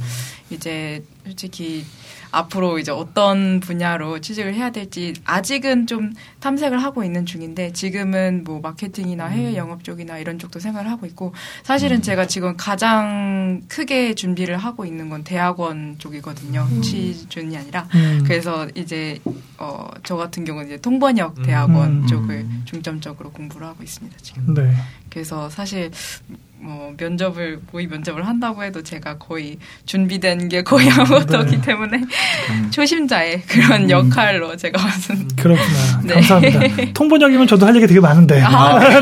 이제 솔직히 앞으로 이제 어떤 분야로 취직을 해야 될지 아직은 좀 탐색을 하고 있는 중인데 지금은 뭐 마케팅이나 해외 영업 쪽이나 이런 쪽도 생각을 하고 있고 사실은 제가 지금 가장 크게 준비를 하고 있는 건 대학원 쪽이거든요. 취준이 아니라 음. 그래서 이제 어, 저 같은 경우는 이제 통번역 대학원 음. 쪽을 중점적으로 공부를 하고 있습니다. 지금. 네. 그래서 사실 뭐 면접을 모의 면접을 한다고 해도 제가 거의 준비된 게 거의 아무것도 네. 없기 때문에 초심자의 그런 역할로 제가 무슨 그렇구나. 네. 감사합니다. 통번역이면 저도 할 얘기 되게 많은데.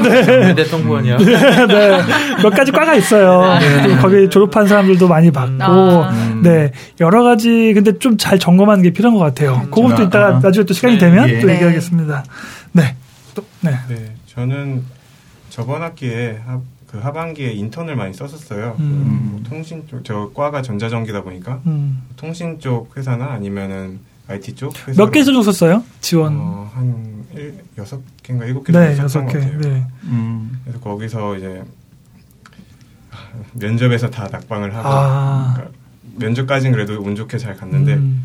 네, 대통령이요. 네. 몇 가지 과가 있어요. 또 거기 졸업한 사람들도 많이 받고, 아. 네. 여러 가지, 근데 좀 잘 점검하는 게 필요한 것 같아요. 그것도 아, 이따가 아. 나중에 또 시간이 네. 되면 예. 또 네. 얘기하겠습니다. 네. 또, 네. 네, 저는 저번 학기에 하, 그 하반기에 인턴을 많이 썼었어요. 음. 그 통신 쪽, 저 과가 전자전기다 보니까 음. 통신 쪽 회사나 아니면은 IT 쪽 회사. 몇 개에서 줬었어요? 지원. 어, 한 일, 여섯 개인가 일곱 개 네, 정도 여섯 썼던 개. 것 같아요. 네. 음. 그래서 거기서 이제 면접에서 다 낙방을 하고 아. 그러니까 면접까지는 그래도 운 좋게 잘 갔는데 음.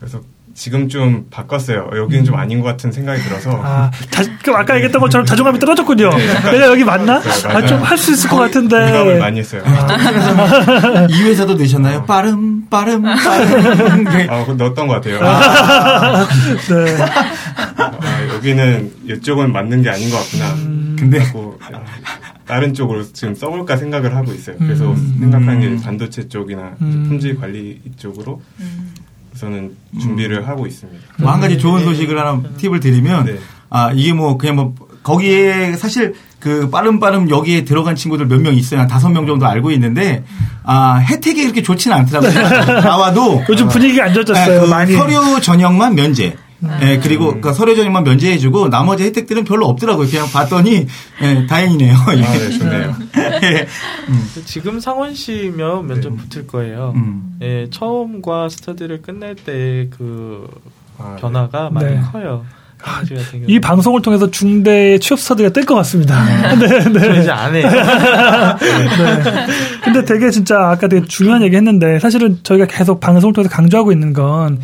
그래서 지금 좀 바꿨어요. 여기는 좀 아닌 것 같은 생각이 들어서 아, 자, 그 아까 얘기했던 것처럼 자존감이 떨어졌군요. 내가 여기 맞나? 네, 아. 좀 할 수 있을 것 같은데. 공감을 많이 했어요. 이 회사도 넣으셨나요? 빠름, 빠름, 빠름. 네. 아, 넣었던 것 같아요. 네. 아, 여기는 이쪽은 맞는 게 아닌 것 같구나. 근데 하고 아, 다른 쪽으로 지금 써볼까 생각을 하고 있어요. 그래서 음. 생각하는 음. 게 반도체 쪽이나 음. 품질 관리 쪽으로 음. 우선은 준비를 하고 있습니다. 뭐 한 가지 좋은 소식을 하나 팁을 드리면 네. 아 이게 뭐 그냥 뭐 거기에 사실 그 빠름 빠름 여기에 들어간 친구들 몇 명 있어요 한 다섯 명 정도 알고 있는데 아 혜택이 그렇게 좋지는 않더라고요 나와도 요즘 분위기가 안 좋아졌어요. 네, 그 많이. 서류 전형만 면제. 예, 그리고 그 서류 전형만 면제해주고 나머지 혜택들은 별로 없더라고요. 그냥 봤더니 예, 다행이네요. 아, 네, 좋네요. 예. 지금 상원 씨면 면접 네. 붙을 거예요. 음. 예, 처음과 스터디를 끝낼 때그 아, 네. 변화가 많이 네. 커요. 경우. 이 방송을 통해서 중대 취업 스터디가 뜰 것 같습니다. 네, 저 네. 이제 안 해요. 네. 근데 되게 진짜 아까 되게 중요한 얘기 했는데 사실은 저희가 계속 방송을 통해서 강조하고 있는 건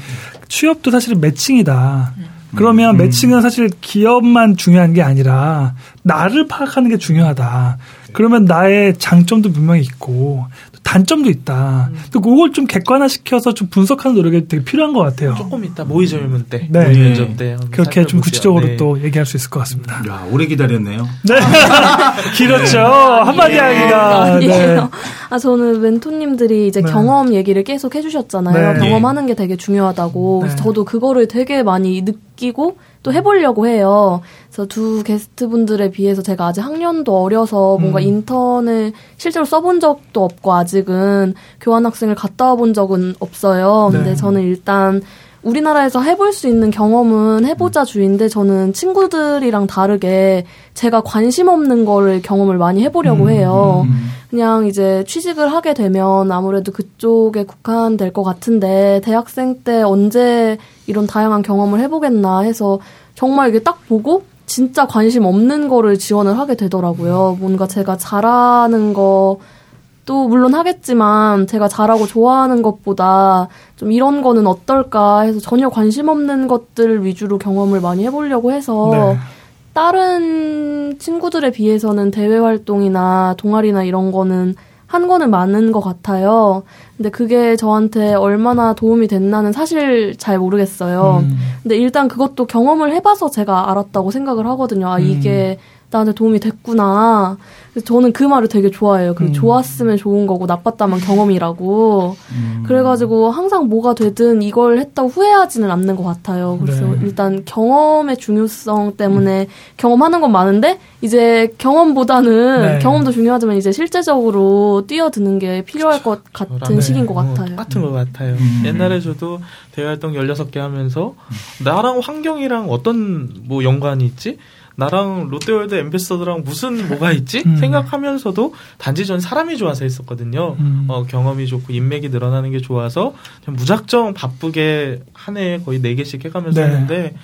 취업도 사실은 매칭이다. 그러면 음. 매칭은 사실 기업만 중요한 게 아니라 나를 파악하는 게 중요하다. 그러면 나의 장점도 분명히 있고 또 단점도 있다. 또 그걸 좀 객관화시켜서 좀 분석하는 노력이 되게 필요한 것 같아요. 조금 이따 모의 젊은 때, 네. 모의 면접 때 그렇게 좀. 구체적으로 네. 또 얘기할 수 있을 것 같습니다. 야, 오래 기다렸네요. 네. 길었죠. 한마디 하기가. 네. 아니에요. 아 저는 멘토님들이 이제 네. 경험 얘기를 계속 해주셨잖아요. 네. 경험하는 게 되게 중요하다고. 그래서 네. 저도 그거를 되게 많이 느끼고 또 해보려고 해요. 그래서 두 게스트분들에 비해서 제가 아직 학년도 어려서 뭔가 음. 인턴을 실제로 써본 적도 없고 아직은 교환학생을 갔다 와 본 적은 없어요. 근데 네. 저는 일단 우리나라에서 해볼 수 있는 경험은 해보자 주인데 저는 친구들이랑 다르게 제가 관심 없는 거를 경험을 많이 해보려고 음, 해요. 음. 그냥 이제 취직을 하게 되면 아무래도 그쪽에 국한될 것 같은데 대학생 때 언제 이런 다양한 경험을 해보겠나 해서 정말 이게 딱 보고 진짜 관심 없는 거를 지원을 하게 되더라고요. 뭔가 제가 잘하는 거, 또 물론 하겠지만 제가 잘하고 좋아하는 것보다 좀 이런 거는 어떨까 해서 전혀 관심 없는 것들 위주로 경험을 많이 해보려고 해서 네. 다른 친구들에 비해서는 대외 활동이나 동아리나 이런 거는 한 거는 많은 것 같아요. 근데 그게 저한테 얼마나 도움이 됐나는 사실 잘 모르겠어요. 음. 근데 일단 그것도 경험을 해봐서 제가 알았다고 생각을 하거든요. 아, 이게 나한테 도움이 됐구나. 그래서 저는 그 말을 되게 좋아해요. 그 음. 좋았으면 좋은 거고 나빴다면 경험이라고. 그래가지고 항상 뭐가 되든 이걸 했다고 후회하지는 않는 것 같아요. 그래서 네. 일단 경험의 중요성 때문에 경험하는 건 많은데 이제 경험보다는 네. 경험도 중요하지만 이제 실제적으로 뛰어드는 게 필요할 것 같은 저라면 시기인 것 어, 같아요. 똑같은 것 같아요. 음. 옛날에 저도 대활동 16개 하면서 나랑 환경이랑 어떤 뭐 연관이 있지? 나랑 롯데월드 엠베서더랑 무슨 뭐가 있지? 음. 생각하면서도 단지 전 사람이 좋아서 했었거든요. 음. 어, 경험이 좋고 인맥이 늘어나는 게 좋아서 무작정 바쁘게 한 해에 거의 4 개씩 해가면서 네. 했는데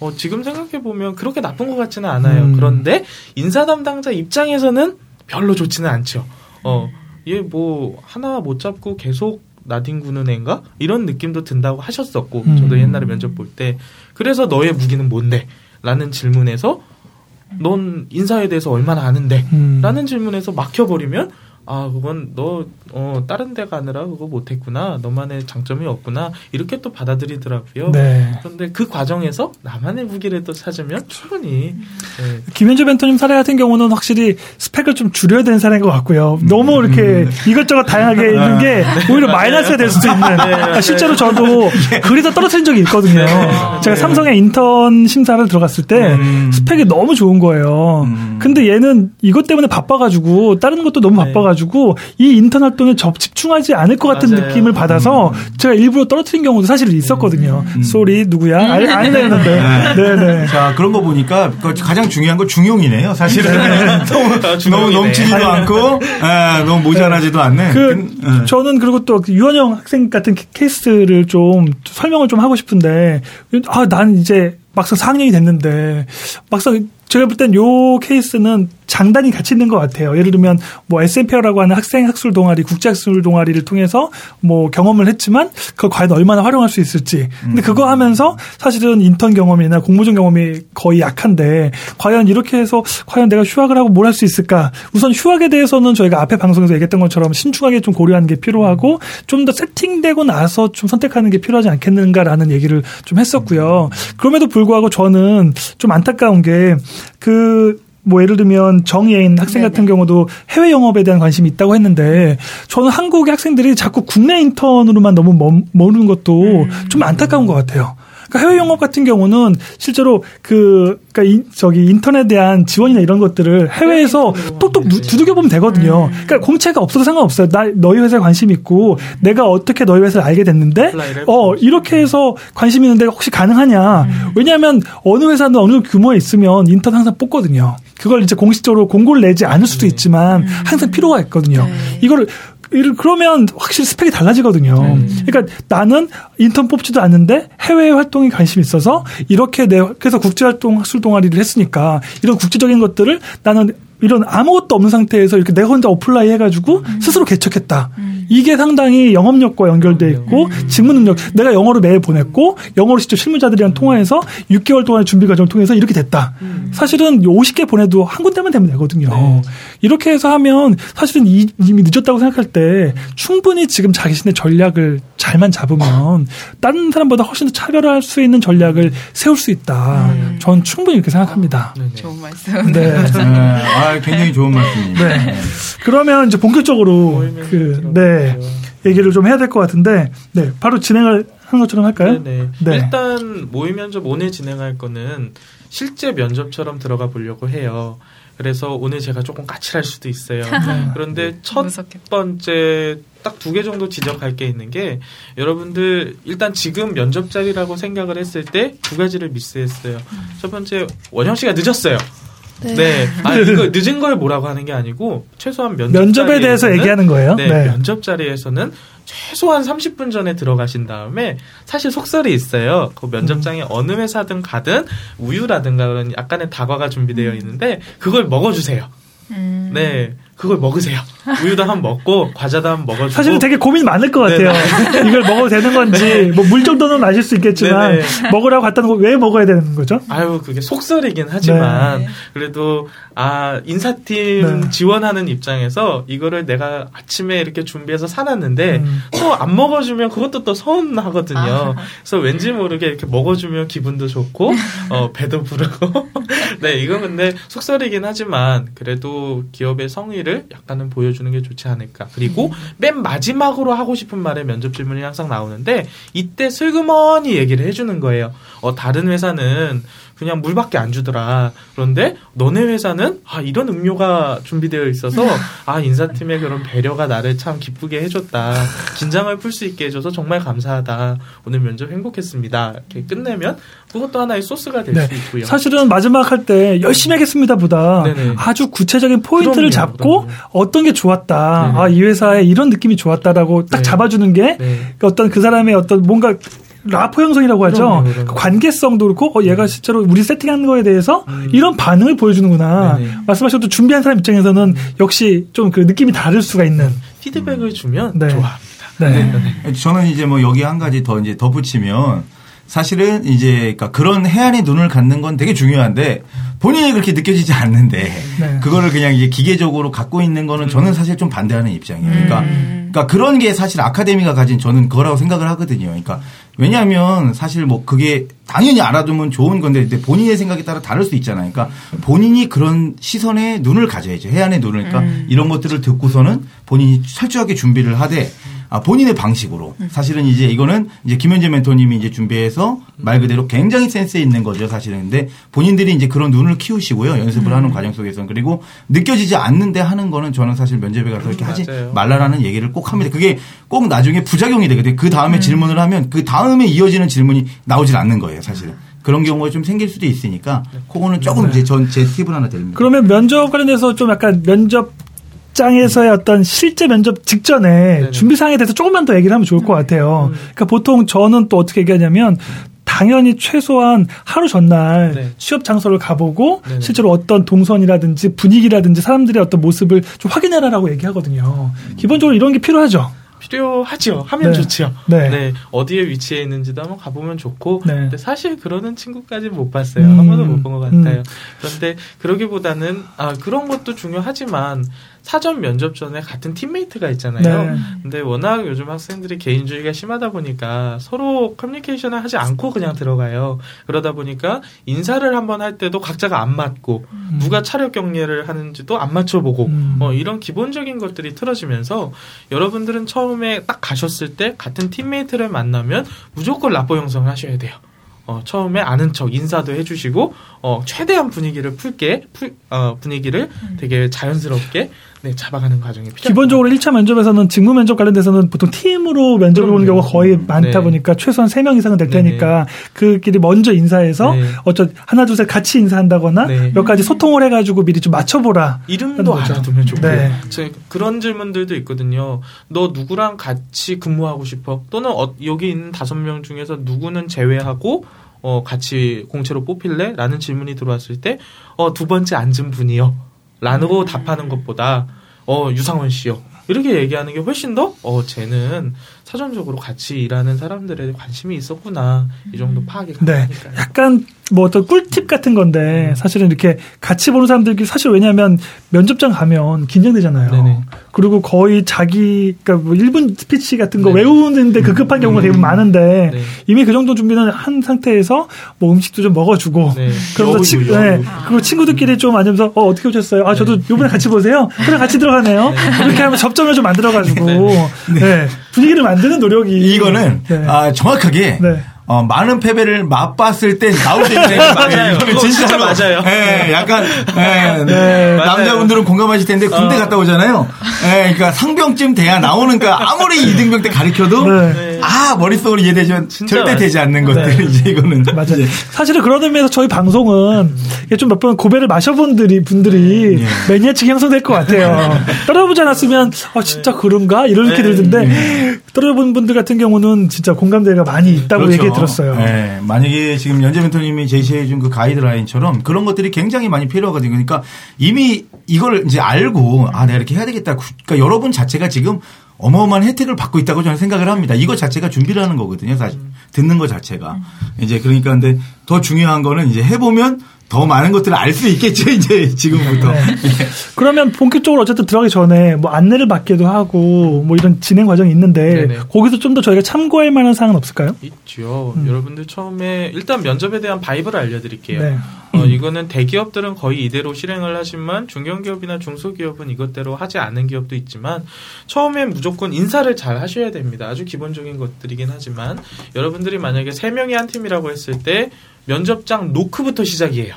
어, 지금 생각해보면 그렇게 나쁜 것 같지는 않아요. 음. 그런데 인사 담당자 입장에서는 별로 좋지는 않죠. 어, 얘 뭐 하나 못 잡고 계속 나뒹구는 애인가? 이런 느낌도 든다고 하셨었고 음. 저도 옛날에 면접 볼 때 그래서 너의 무기는 뭔데? 라는 질문에서 넌 인사에 대해서 얼마나 아는데? 음. 라는 질문에서 막혀버리면 아 그건 너 어, 다른 데 가느라 그거 못했구나 너만의 장점이 없구나 이렇게 또 받아들이더라고요. 네. 그런데 그 과정에서 나만의 무기를 또 찾으면 충분히 네. 김현주 멘토님 사례 같은 경우는 확실히 스펙을 좀 줄여야 되는 사례인 것 같고요. 너무 이렇게 이것저것 다양하게 있는 게 오히려 마이너스가 될 수도 있는. 아, 실제로 저도 그리다 떨어뜨린 적이 있거든요. 제가 삼성의 인턴 심사를 들어갔을 때 음. 스펙이 너무 좋은 거예요. 음. 근데 얘는 이것 때문에 바빠가지고 다른 것도 너무 네. 바빠가지고 이 인턴 활동에 접 집중하지 않을 것 같은 맞아요. 느낌을 받아서 제가 일부러 떨어뜨린 경우도 사실 있었거든요. sorry 누구야? 아니 아니랬는데. 네네. 자 그런 거 보니까 그 가장 중요한 건 중용이네요. 사실은 너무 너무 중용이네. 넘치지도 않고 에, 너무 모자라지도 않는. 그 예. 저는 그리고 또 유원영 학생 같은 케- 케이스를 좀 설명을 좀 하고 싶은데 아 난 이제 막상 4학년이 됐는데 막상 제가 볼 땐 요 케이스는 장단이 같이 있는 것 같아요. 예를 들면 뭐 SMP라고 하는 학생 학술 동아리, 국제 학술 동아리를 통해서 뭐 경험을 했지만 그걸 과연 얼마나 활용할 수 있을지. 근데 그거 하면서 사실은 인턴 경험이나 공모전 경험이 거의 약한데 과연 이렇게 해서 과연 내가 휴학을 하고 뭘 할 수 있을까? 우선 휴학에 대해서는 저희가 앞에 방송에서 얘기했던 것처럼 신중하게 좀 고려하는 게 필요하고 좀 더 세팅되고 나서 좀 선택하는 게 필요하지 않겠는가라는 얘기를 좀 했었고요. 그럼에도 불구하고 저는 좀 안타까운 게그 뭐 예를 들면 정예인 학생 같은 경우도 해외 영업에 대한 관심이 있다고 했는데 저는 한국의 학생들이 자꾸 국내 인턴으로만 너무 머- 머무는 것도 좀 안타까운 것 같아요. 그러니까 해외 영업 같은 경우는 실제로 그 그러니까 인- 저기 인턴에 대한 지원이나 이런 것들을 해외에서 똑똑 누- 두들겨 보면 되거든요. 그러니까 공채가 없어도 상관없어요. 나 너희 회사에 관심 있고 내가 어떻게 너희 회사를 알게 됐는데 어 이렇게 해서 관심 있는데 혹시 가능하냐? 왜냐하면 어느 회사는 어느 규모에 있으면 인턴 항상 뽑거든요. 그걸 이제 공식적으로 공고를 내지 않을 수도 있지만 항상 필요가 있거든요. 네. 이거를 그러면 확실히 스펙이 달라지거든요. 그러니까 나는 인턴 뽑지도 않는데 해외 활동에 관심이 있어서 이렇게 내 그래서 국제 활동 학술 동아리를 했으니까 이런 국제적인 것들을 나는 이런 아무것도 없는 상태에서 이렇게 내가 혼자 apply 해가지고 스스로 개척했다. 이게 상당히 영업력과 연결돼 있고 직무 능력. 내가 영어로 메일 보냈고 영어로 직접 실무자들이랑 통화해서 6개월 동안의 준비 과정을 통해서 이렇게 됐다. 사실은 50개 보내도 한 군데만 되면 되거든요. 이렇게 해서 하면 사실은 이- 이미 늦었다고 생각할 때 충분히 지금 자신의 전략을 잘만 잡으면 다른 사람보다 훨씬 더 차별화할 수 있는 전략을 세울 수 있다. 전 충분히 이렇게 생각합니다. 네네. 좋은 말씀. 네. 네. 아, 굉장히 좋은 말씀입니다. 네. 그러면 이제 본격적으로 그. 네. 얘기를 좀 해야 될 것 같은데, 네. 바로 진행을 하는 것처럼 할까요? 네네. 네. 일단 모의 면접 오늘 진행할 거는 실제 면접처럼 들어가 보려고 해요. 그래서 오늘 제가 조금 까칠할 수도 있어요. 그런데 첫 무섭겠다. 번째 딱 두 개 정도 지적할 게 있는 게 여러분들 일단 지금 면접 자리라고 생각을 했을 때 두 가지를 미스했어요. 첫 번째 원영 씨가 늦었어요. 네. 아, 이거 늦은 걸 뭐라고 하는 게 아니고 최소한 면접 면접에 대해서 얘기하는 거예요. 네, 네. 면접 자리에서는 최소한 30분 전에 들어가신 다음에 사실 속설이 있어요. 그 면접장에 어느 회사든 가든 우유라든가 그런 약간의 다과가 준비되어 있는데 그걸 먹어주세요. 음. 네, 그걸 먹으세요. 우유도 한번 먹고 과자도 한번 먹어주고. 사실은 되게 고민 많을 것 같아요. 이걸 먹어도 되는 건지 뭐물 정도는 마실 수 있겠지만 네네. 먹으라고 갖다 놓고 왜 먹어야 되는 거죠? 아유 그게 속설이긴 하지만 네. 그래도 아 인사팀 네. 지원하는 입장에서 이거를 내가 아침에 이렇게 준비해서 사놨는데 음. 또안 먹어주면 그것도 또 서운하거든요. 아. 그래서 왠지 모르게 이렇게 먹어주면 기분도 좋고 어, 배도 부르고 네 이건 근데 속설이긴 하지만 그래도 기업의 성의를 약간은 보여주는 게 좋지 않을까. 그리고 맨 마지막으로 하고 싶은 말에 면접 질문이 항상 나오는데 이때 슬그머니 얘기를 해주는 거예요. 어, 다른 회사는 그냥 물밖에 안 주더라. 그런데 너네 회사는 아 이런 음료가 준비되어 있어서 아 인사팀의 그런 배려가 나를 참 기쁘게 해줬다. 긴장을 풀 수 있게 해줘서 정말 감사하다. 오늘 면접 행복했습니다. 이렇게 끝내면 그것도 하나의 소스가 될수 네. 있고요. 사실은 마지막 할 때 열심히 하겠습니다보다 네네. 아주 구체적인 포인트를 그럼요, 잡고 그럼요. 어떤 게 좋았다. 아, 이 회사에 이런 느낌이 좋았다라고 딱 네. 잡아주는 게 네. 어떤 그 사람의 어떤 뭔가 라포 형성이라고 하죠. 그럼요, 그럼요. 그 관계성도 그렇고 어, 얘가 실제로 우리 세팅하는 거에 대해서 음. 이런 반응을 보여주는구나. 네네. 말씀하셔도 준비한 사람 입장에서는 역시 좀 그 느낌이 다를 수가 있는. 피드백을 주면 네. 좋아합니다. 네. 저는 이제 뭐 여기 한 가지 더 이제 덧붙이면 사실은 이제 그러니까 그런 해안의 눈을 갖는 건 되게 중요한데 본인이 그렇게 느껴지지 않는데 네. 그거를 그냥 이제 기계적으로 갖고 있는 거는 저는 사실 좀 반대하는 입장이에요. 그러니까 그러니까 그런 게 사실 아카데미가 가진 저는 그거라고 생각을 하거든요. 그러니까 왜냐하면 사실 뭐 그게 당연히 알아두면 좋은 건데 근데 본인의 생각에 따라 다를 수 있잖아요. 그러니까 본인이 그런 시선에 눈을 가져야죠. 해안의 눈을. 그러니까 이런 것들을 듣고서는 본인이 철저하게 준비를 하되 아, 본인의 방식으로. 사실은 이제 이거는 이제 김현재 멘토님이 이제 준비해서 말 그대로 굉장히 센스 있는 거죠, 사실은. 근데 본인들이 이제 그런 눈을 키우시고요. 연습을 하는 과정 속에서는. 그리고 느껴지지 않는데 하는 거는 저는 사실 면접에 가서 이렇게 하지. 말라라는 얘기를 꼭 합니다. 그게 꼭 나중에 부작용이 되거든요. 그 다음에 질문을 하면 그 다음에 이어지는 질문이 나오질 않는 거예요, 사실은. 그런 경우가 좀 생길 수도 있으니까 그거는 조금 이제 전 제 팁을 하나 드립니다. 그러면 면접 관련해서 좀 약간 면접 장에서의 어떤 실제 면접 직전에 네네. 준비 사항에 대해서 조금만 더 얘기를 하면 좋을 것 같아요. 그러니까 보통 저는 또 어떻게 얘기하냐면 당연히 최소한 하루 전날 네. 취업 장소를 가보고 네네. 실제로 어떤 동선이라든지 분위기라든지 사람들의 어떤 모습을 좀 확인해라라고 얘기하거든요. 기본적으로 이런 게 필요하죠. 필요하죠. 하면 네. 좋죠. 네. 어디에 위치해 있는지도 한번 가보면 좋고. 네. 근데 사실 그러는 친구까지 못 봤어요. 음, 한 번도 못 본 것 같아요. 음. 그런데 그러기보다는 아 그런 것도 중요하지만 사전 면접 전에 같은 팀메이트가 있잖아요. 네. 근데 워낙 요즘 학생들이 개인주의가 심하다 보니까 서로 커뮤니케이션을 하지 않고 그냥 들어가요. 그러다 보니까 인사를 한번 할 때도 각자가 안 맞고 누가 차력 경례를 하는지도 안 맞춰보고 음. 어, 이런 기본적인 것들이 틀어지면서 여러분들은 처음에 딱 가셨을 때 같은 teammate를 만나면 무조건 라포 형성을 하셔야 돼요. 어, 처음에 아는 척 인사도 해주시고 어, 최대한 분위기를 풀게 풀, 어, 분위기를 되게 자연스럽게 네, 잡아가는 과정이 필요합니다. 기본적으로 1차 면접에서는 직무 면접 관련돼서는 보통 팀으로 면접을 보는. 경우가 거의 많다 네. 보니까 최소한 3명 이상은 될 네네. 테니까 그끼리 먼저 인사해서 네. 어쩌 하나 둘 셋 같이 인사한다거나 네. 몇 가지 소통을 해 가지고 미리 좀 맞춰 보라. 이름도 하는 거죠. 알아두면 좋고요. 네. 저 그런 질문들도 있거든요. 너 누구랑 같이 근무하고 싶어? 또는 어, 여기 있는 다섯 명 중에서 누구는 제외하고 어, 같이 공채로 뽑힐래? 라는 질문이 들어왔을 때, 어, 두 번째 앉은 분이요. 라고 답하는 것보다, 어, 유상원 씨요. 이렇게 얘기하는 게 훨씬 더, 어, 쟤는 사전적으로 같이 일하는 사람들에 관심이 있었구나. 이 정도 파악이 네. 가능하니까요. 약간 뭐 어떤 꿀팁 같은 음. 건데 사실은 이렇게 같이 보는 사람들이 사실 왜냐하면 면접장 가면 긴장되잖아요. 네네. 그리고 거의 자기 그러니까 뭐 1분 스피치 같은 거 네. 외우는데 급급한 경우가 되게 많은데 네. 이미 그 정도 준비는 한 상태에서 뭐 음식도 좀 먹어주고 네. 그러면서 여우. 네. 그리고 친구들끼리 좀 앉으면서 어 어떻게 오셨어요? 아 저도 요번에 같이 보세요. 그래 같이 들어가네요. 이렇게 하면 접점을 좀 만들어가지고 네. 분위기를 만드는 노력이 이거는 네. 아, 정확하게 네. 어, 많은 패배를 맛봤을 때 나올 수 있는 맞아요. 진짜 맞아요. 예, 약간 예, 네. 남자분들은 공감하실 텐데 군대 어. 갔다 오잖아요. 예, 그러니까 상병쯤 돼야 나오는 그 아무리 이등병 때 가르쳐도 네. 네. 아 머릿속으로 이해되지만 절대 맞- 되지 않는 것들 네. 이제 이거는 맞아요. 이제 사실은 그런 의미에서 저희 방송은 좀 몇 번 고배를 마셔본 들이 분들이 예. 매니아층이 형성될 것 같아요. 떨어보지 않았으면 아 진짜 그런가 이렇게 네. 들던데 떨어본 분들 같은 경우는 진짜 공감대가 많이 있다고 그렇죠. 얘기 들었어요. 네, 만약에 지금 연재 멘토님이 제시해준 그 가이드라인처럼 그런 것들이 굉장히 많이 필요하거든요. 그러니까 이미 이걸 이제 알고 아 내가 이렇게 해야 되겠다. 그러니까 여러분 자체가 지금 어마어마한 혜택을 받고 있다고 저는 생각을 합니다. 이거 자체가 준비를 하는 거거든요. 사실 듣는 것 자체가 이제 그러니까 근데 더 중요한 거는 이제 해보면 더 많은 것들을 알 수 있겠죠. 이제 지금부터. 네. 그러면 본격적으로 어쨌든 들어가기 전에 뭐 안내를 받기도 하고 뭐 이런 진행 과정이 있는데 네네. 거기서 좀 더 저희가 참고할 만한 사항은 없을까요? 있죠. 여러분들 처음에 일단 면접에 대한 vibe를 알려드릴게요. 네. 어, 이거는 대기업들은 거의 이대로 실행을 하지만 중견기업이나 중소기업은 이것대로 하지 않은 기업도 있지만 처음엔 무조건 인사를 잘 하셔야 됩니다. 아주 기본적인 것들이긴 하지만 여러분들이 만약에 세 명이 한 팀이라고 했을 때 면접장 노크부터 시작이에요.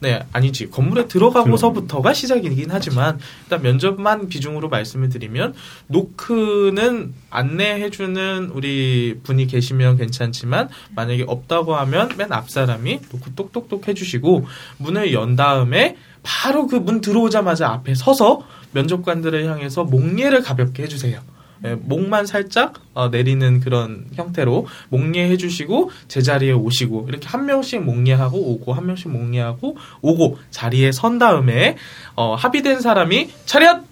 네, 아니지. 건물에 들어가고서부터가 시작이긴 하지만, 일단 면접만 비중으로 말씀을 드리면, 노크는 안내해 주는 우리 분이 계시면 괜찮지만, 만약에 없다고 하면 맨 앞 사람이 노크 똑똑똑 해 주시고, 문을 연 다음에, 바로 그 문 들어오자마자 앞에 서서 면접관들을 향해서 목례를 가볍게 해 주세요. 예, 목만 살짝 어, 내리는 그런 형태로 목례해 주시고 제자리에 오시고 이렇게 한 명씩 목례하고 오고 한 명씩 목례하고 오고 자리에 선 다음에 어, 합의된 사람이 차렷!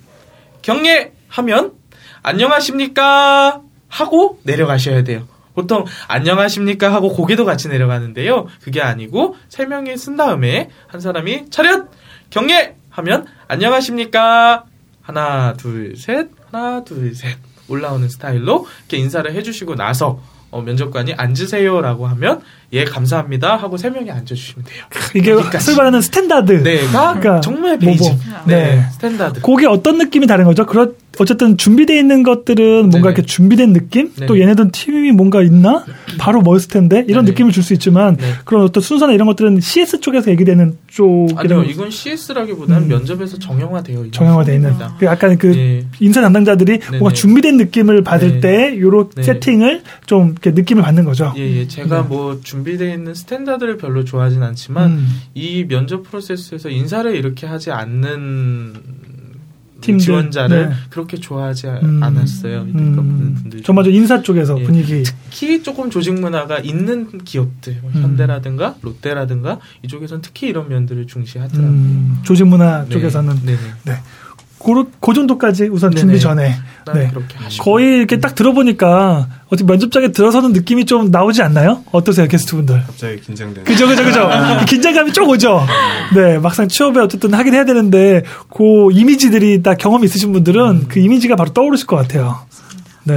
경례! 하면 안녕하십니까? 하고 내려가셔야 돼요. 보통 안녕하십니까? 하고 고개도 같이 내려가는데요. 그게 아니고 세 명이 쓴 다음에 한 사람이 차렷! 경례! 하면 안녕하십니까? 하나 둘 셋! 하나 둘 셋 올라오는 스타일로 이렇게 인사를 해주시고 나서 어, 면접관이 앉으세요라고 하면 예 감사합니다 하고 세 명이 앉아주시면 돼요. 이게 여기까지. 소위 말하는 standard. 네가 그러니까 정말 뭐, basic. 뭐. 네, 네. standard. 그게 어떤 느낌이 다른 거죠? 그렇 어쨌든 준비되어 있는 것들은 뭔가 네네. 이렇게 준비된 느낌? 네네. 또 얘네들은 팀이 뭔가 있나? 바로 멋있을 텐데? 이런 네네. 느낌을 줄 수 있지만 네. 그런 어떤 순서나 이런 것들은 CS 쪽에서 얘기되는 아니요, 쪽이라고 이건 CS라기보다는 음. 면접에서 정형화되어 있는 정형화되어 있는. 그 약간 그 예. 인사 담당자들이 뭔가 준비된 느낌을 받을 네. 때 요런 네. 세팅을 좀 이렇게 느낌을 받는 거죠. 예, 예. 제가 뭐 준비되어 있는 standard를 별로 좋아하진 않지만 음. 이 면접 프로세스에서 인사를 이렇게 하지 않는 팀들, 지원자를 네. 그렇게 좋아하지 음. 않았어요. 그러니까 보는 분들. 저 먼저 인사 쪽에서 예. 분위기 특히 조금 조직 문화가 있는 기업들, 뭐 음. 현대라든가 롯데라든가 이쪽에서는 특히 이런 면들을 중시하더라고요. 음, 조직 문화 네. 쪽에서는 네 네. 네. 그, 그 정도까지 우선 네네. 준비 전에 네. 그렇게 하시고. 거의 이렇게 딱 들어보니까 어떻게 면접장에 들어서는 느낌이 좀 나오지 않나요? 어떠세요, 게스트분들? 갑자기 긴장되는. 그죠, 그죠, 그죠. 긴장감이 좀 오죠. 네, 막상 취업에 어쨌든 하긴 해야 되는데 그 이미지들이 다 경험 있으신 분들은 그 이미지가 바로 떠오르실 것 같아요. 네,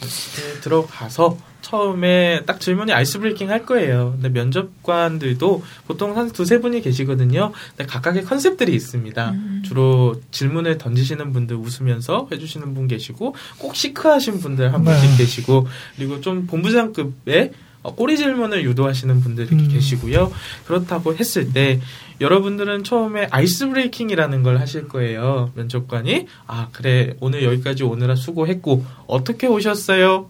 이렇게 들어가서 처음에 딱 질문이 아이스 브레이킹 할 거예요. 근데 면접관들도 보통 한 두세 분이 계시거든요. 근데 각각의 컨셉들이 있습니다. 주로 질문을 던지시는 분들 웃으면서 해주시는 분 계시고 꼭 시크하신 분들 한 분씩 네. 계시고 그리고 좀 본부장급의 어, 꼬리 질문을 유도하시는 분들이 음. 계시고요. 그렇다고 했을 때 여러분들은 처음에 아이스 브레이킹이라는 걸 하실 거예요. 면접관이 아 그래 오늘 여기까지 오느라 수고했고 어떻게 오셨어요?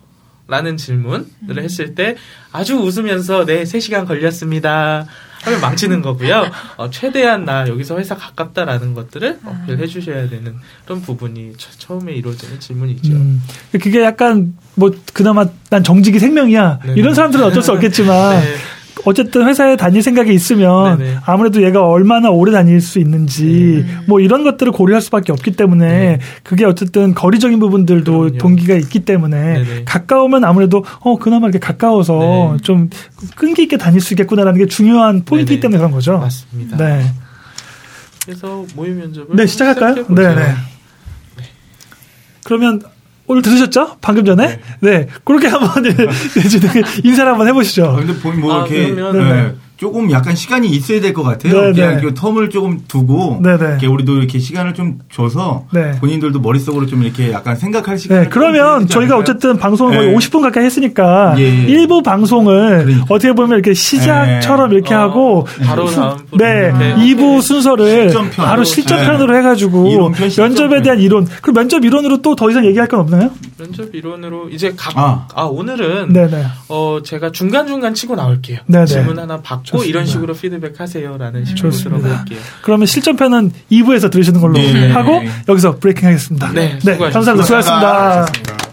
라는 질문을 했을 때 아주 웃으면서 네 3시간 걸렸습니다. 하면 망치는 거고요. 어, 최대한 나 여기서 회사 가깝다라는 것들을 어필해 주셔야 되는 그런 부분이 처, 처음에 이루어지는 질문이죠. 음, 그게 약간 뭐 그나마 난 정직이 생명이야 네네. 이런 사람들은 어쩔 수 없겠지만 네. 어쨌든 회사에 다닐 생각이 있으면 네네. 아무래도 얘가 얼마나 오래 다닐 수 있는지 네. 뭐 이런 것들을 고려할 수밖에 없기 때문에 그게 어쨌든 거리적인 부분들도 그럼요. 동기가 있기 때문에 네네. 가까우면 아무래도 어 그나마 이렇게 가까워서 네. 좀 끈기 있게 다닐 수 있겠구나라는 게 중요한 포인트이기 네네. 때문에 그런 거죠. 맞습니다. 네. 그래서 모의 면접을 네, 시작할까요? 시작해보죠. 네, 네. 그러면 오늘 들으셨죠? 방금 전에? 네. 그렇게 한번 이제 인사를 한번 해보시죠. 아, 근데 보면 뭐 아, 이렇게 그러면- 네, 조금 약간 시간이 있어야 될 것 같아요. 네, 그냥 네. 그 텀을 조금 두고 네, 네. 이렇게 우리도 이렇게 시간을 좀 줘서 네. 본인들도 머릿속으로 좀 이렇게 약간 생각할 시간을 네, 그러면 좀 저희가 않을까요? 어쨌든 방송을 거의 네. 50분 가까이 했으니까 예, 예. 일부 방송을 그러니까. 어떻게 보면 이렇게 시작처럼 네. 이렇게 어, 하고 바로 네, 이렇게. 2부 순서를 실전편. 바로 네. 실전편으로 해가지고 이론편, 실전편. 면접에 대한 이론 그리고 면접 이론으로 또 더 이상 얘기할 건 없나요? 면접 이론으로 이제 각 아, 아. 오늘은 네네. 어 제가 중간 중간 치고 나올게요. 네네. 질문 하나 받고 좋습니다. 이런 식으로 피드백하세요라는 식으로. 들어볼게요. 그러면 실전편은 2부에서 들으시는 걸로 네. 하고 여기서 브레이킹 하겠습니다. 네, 네 수고하셨습니다. 감사합니다. 수고하셨습니다. 수고하셨습니다.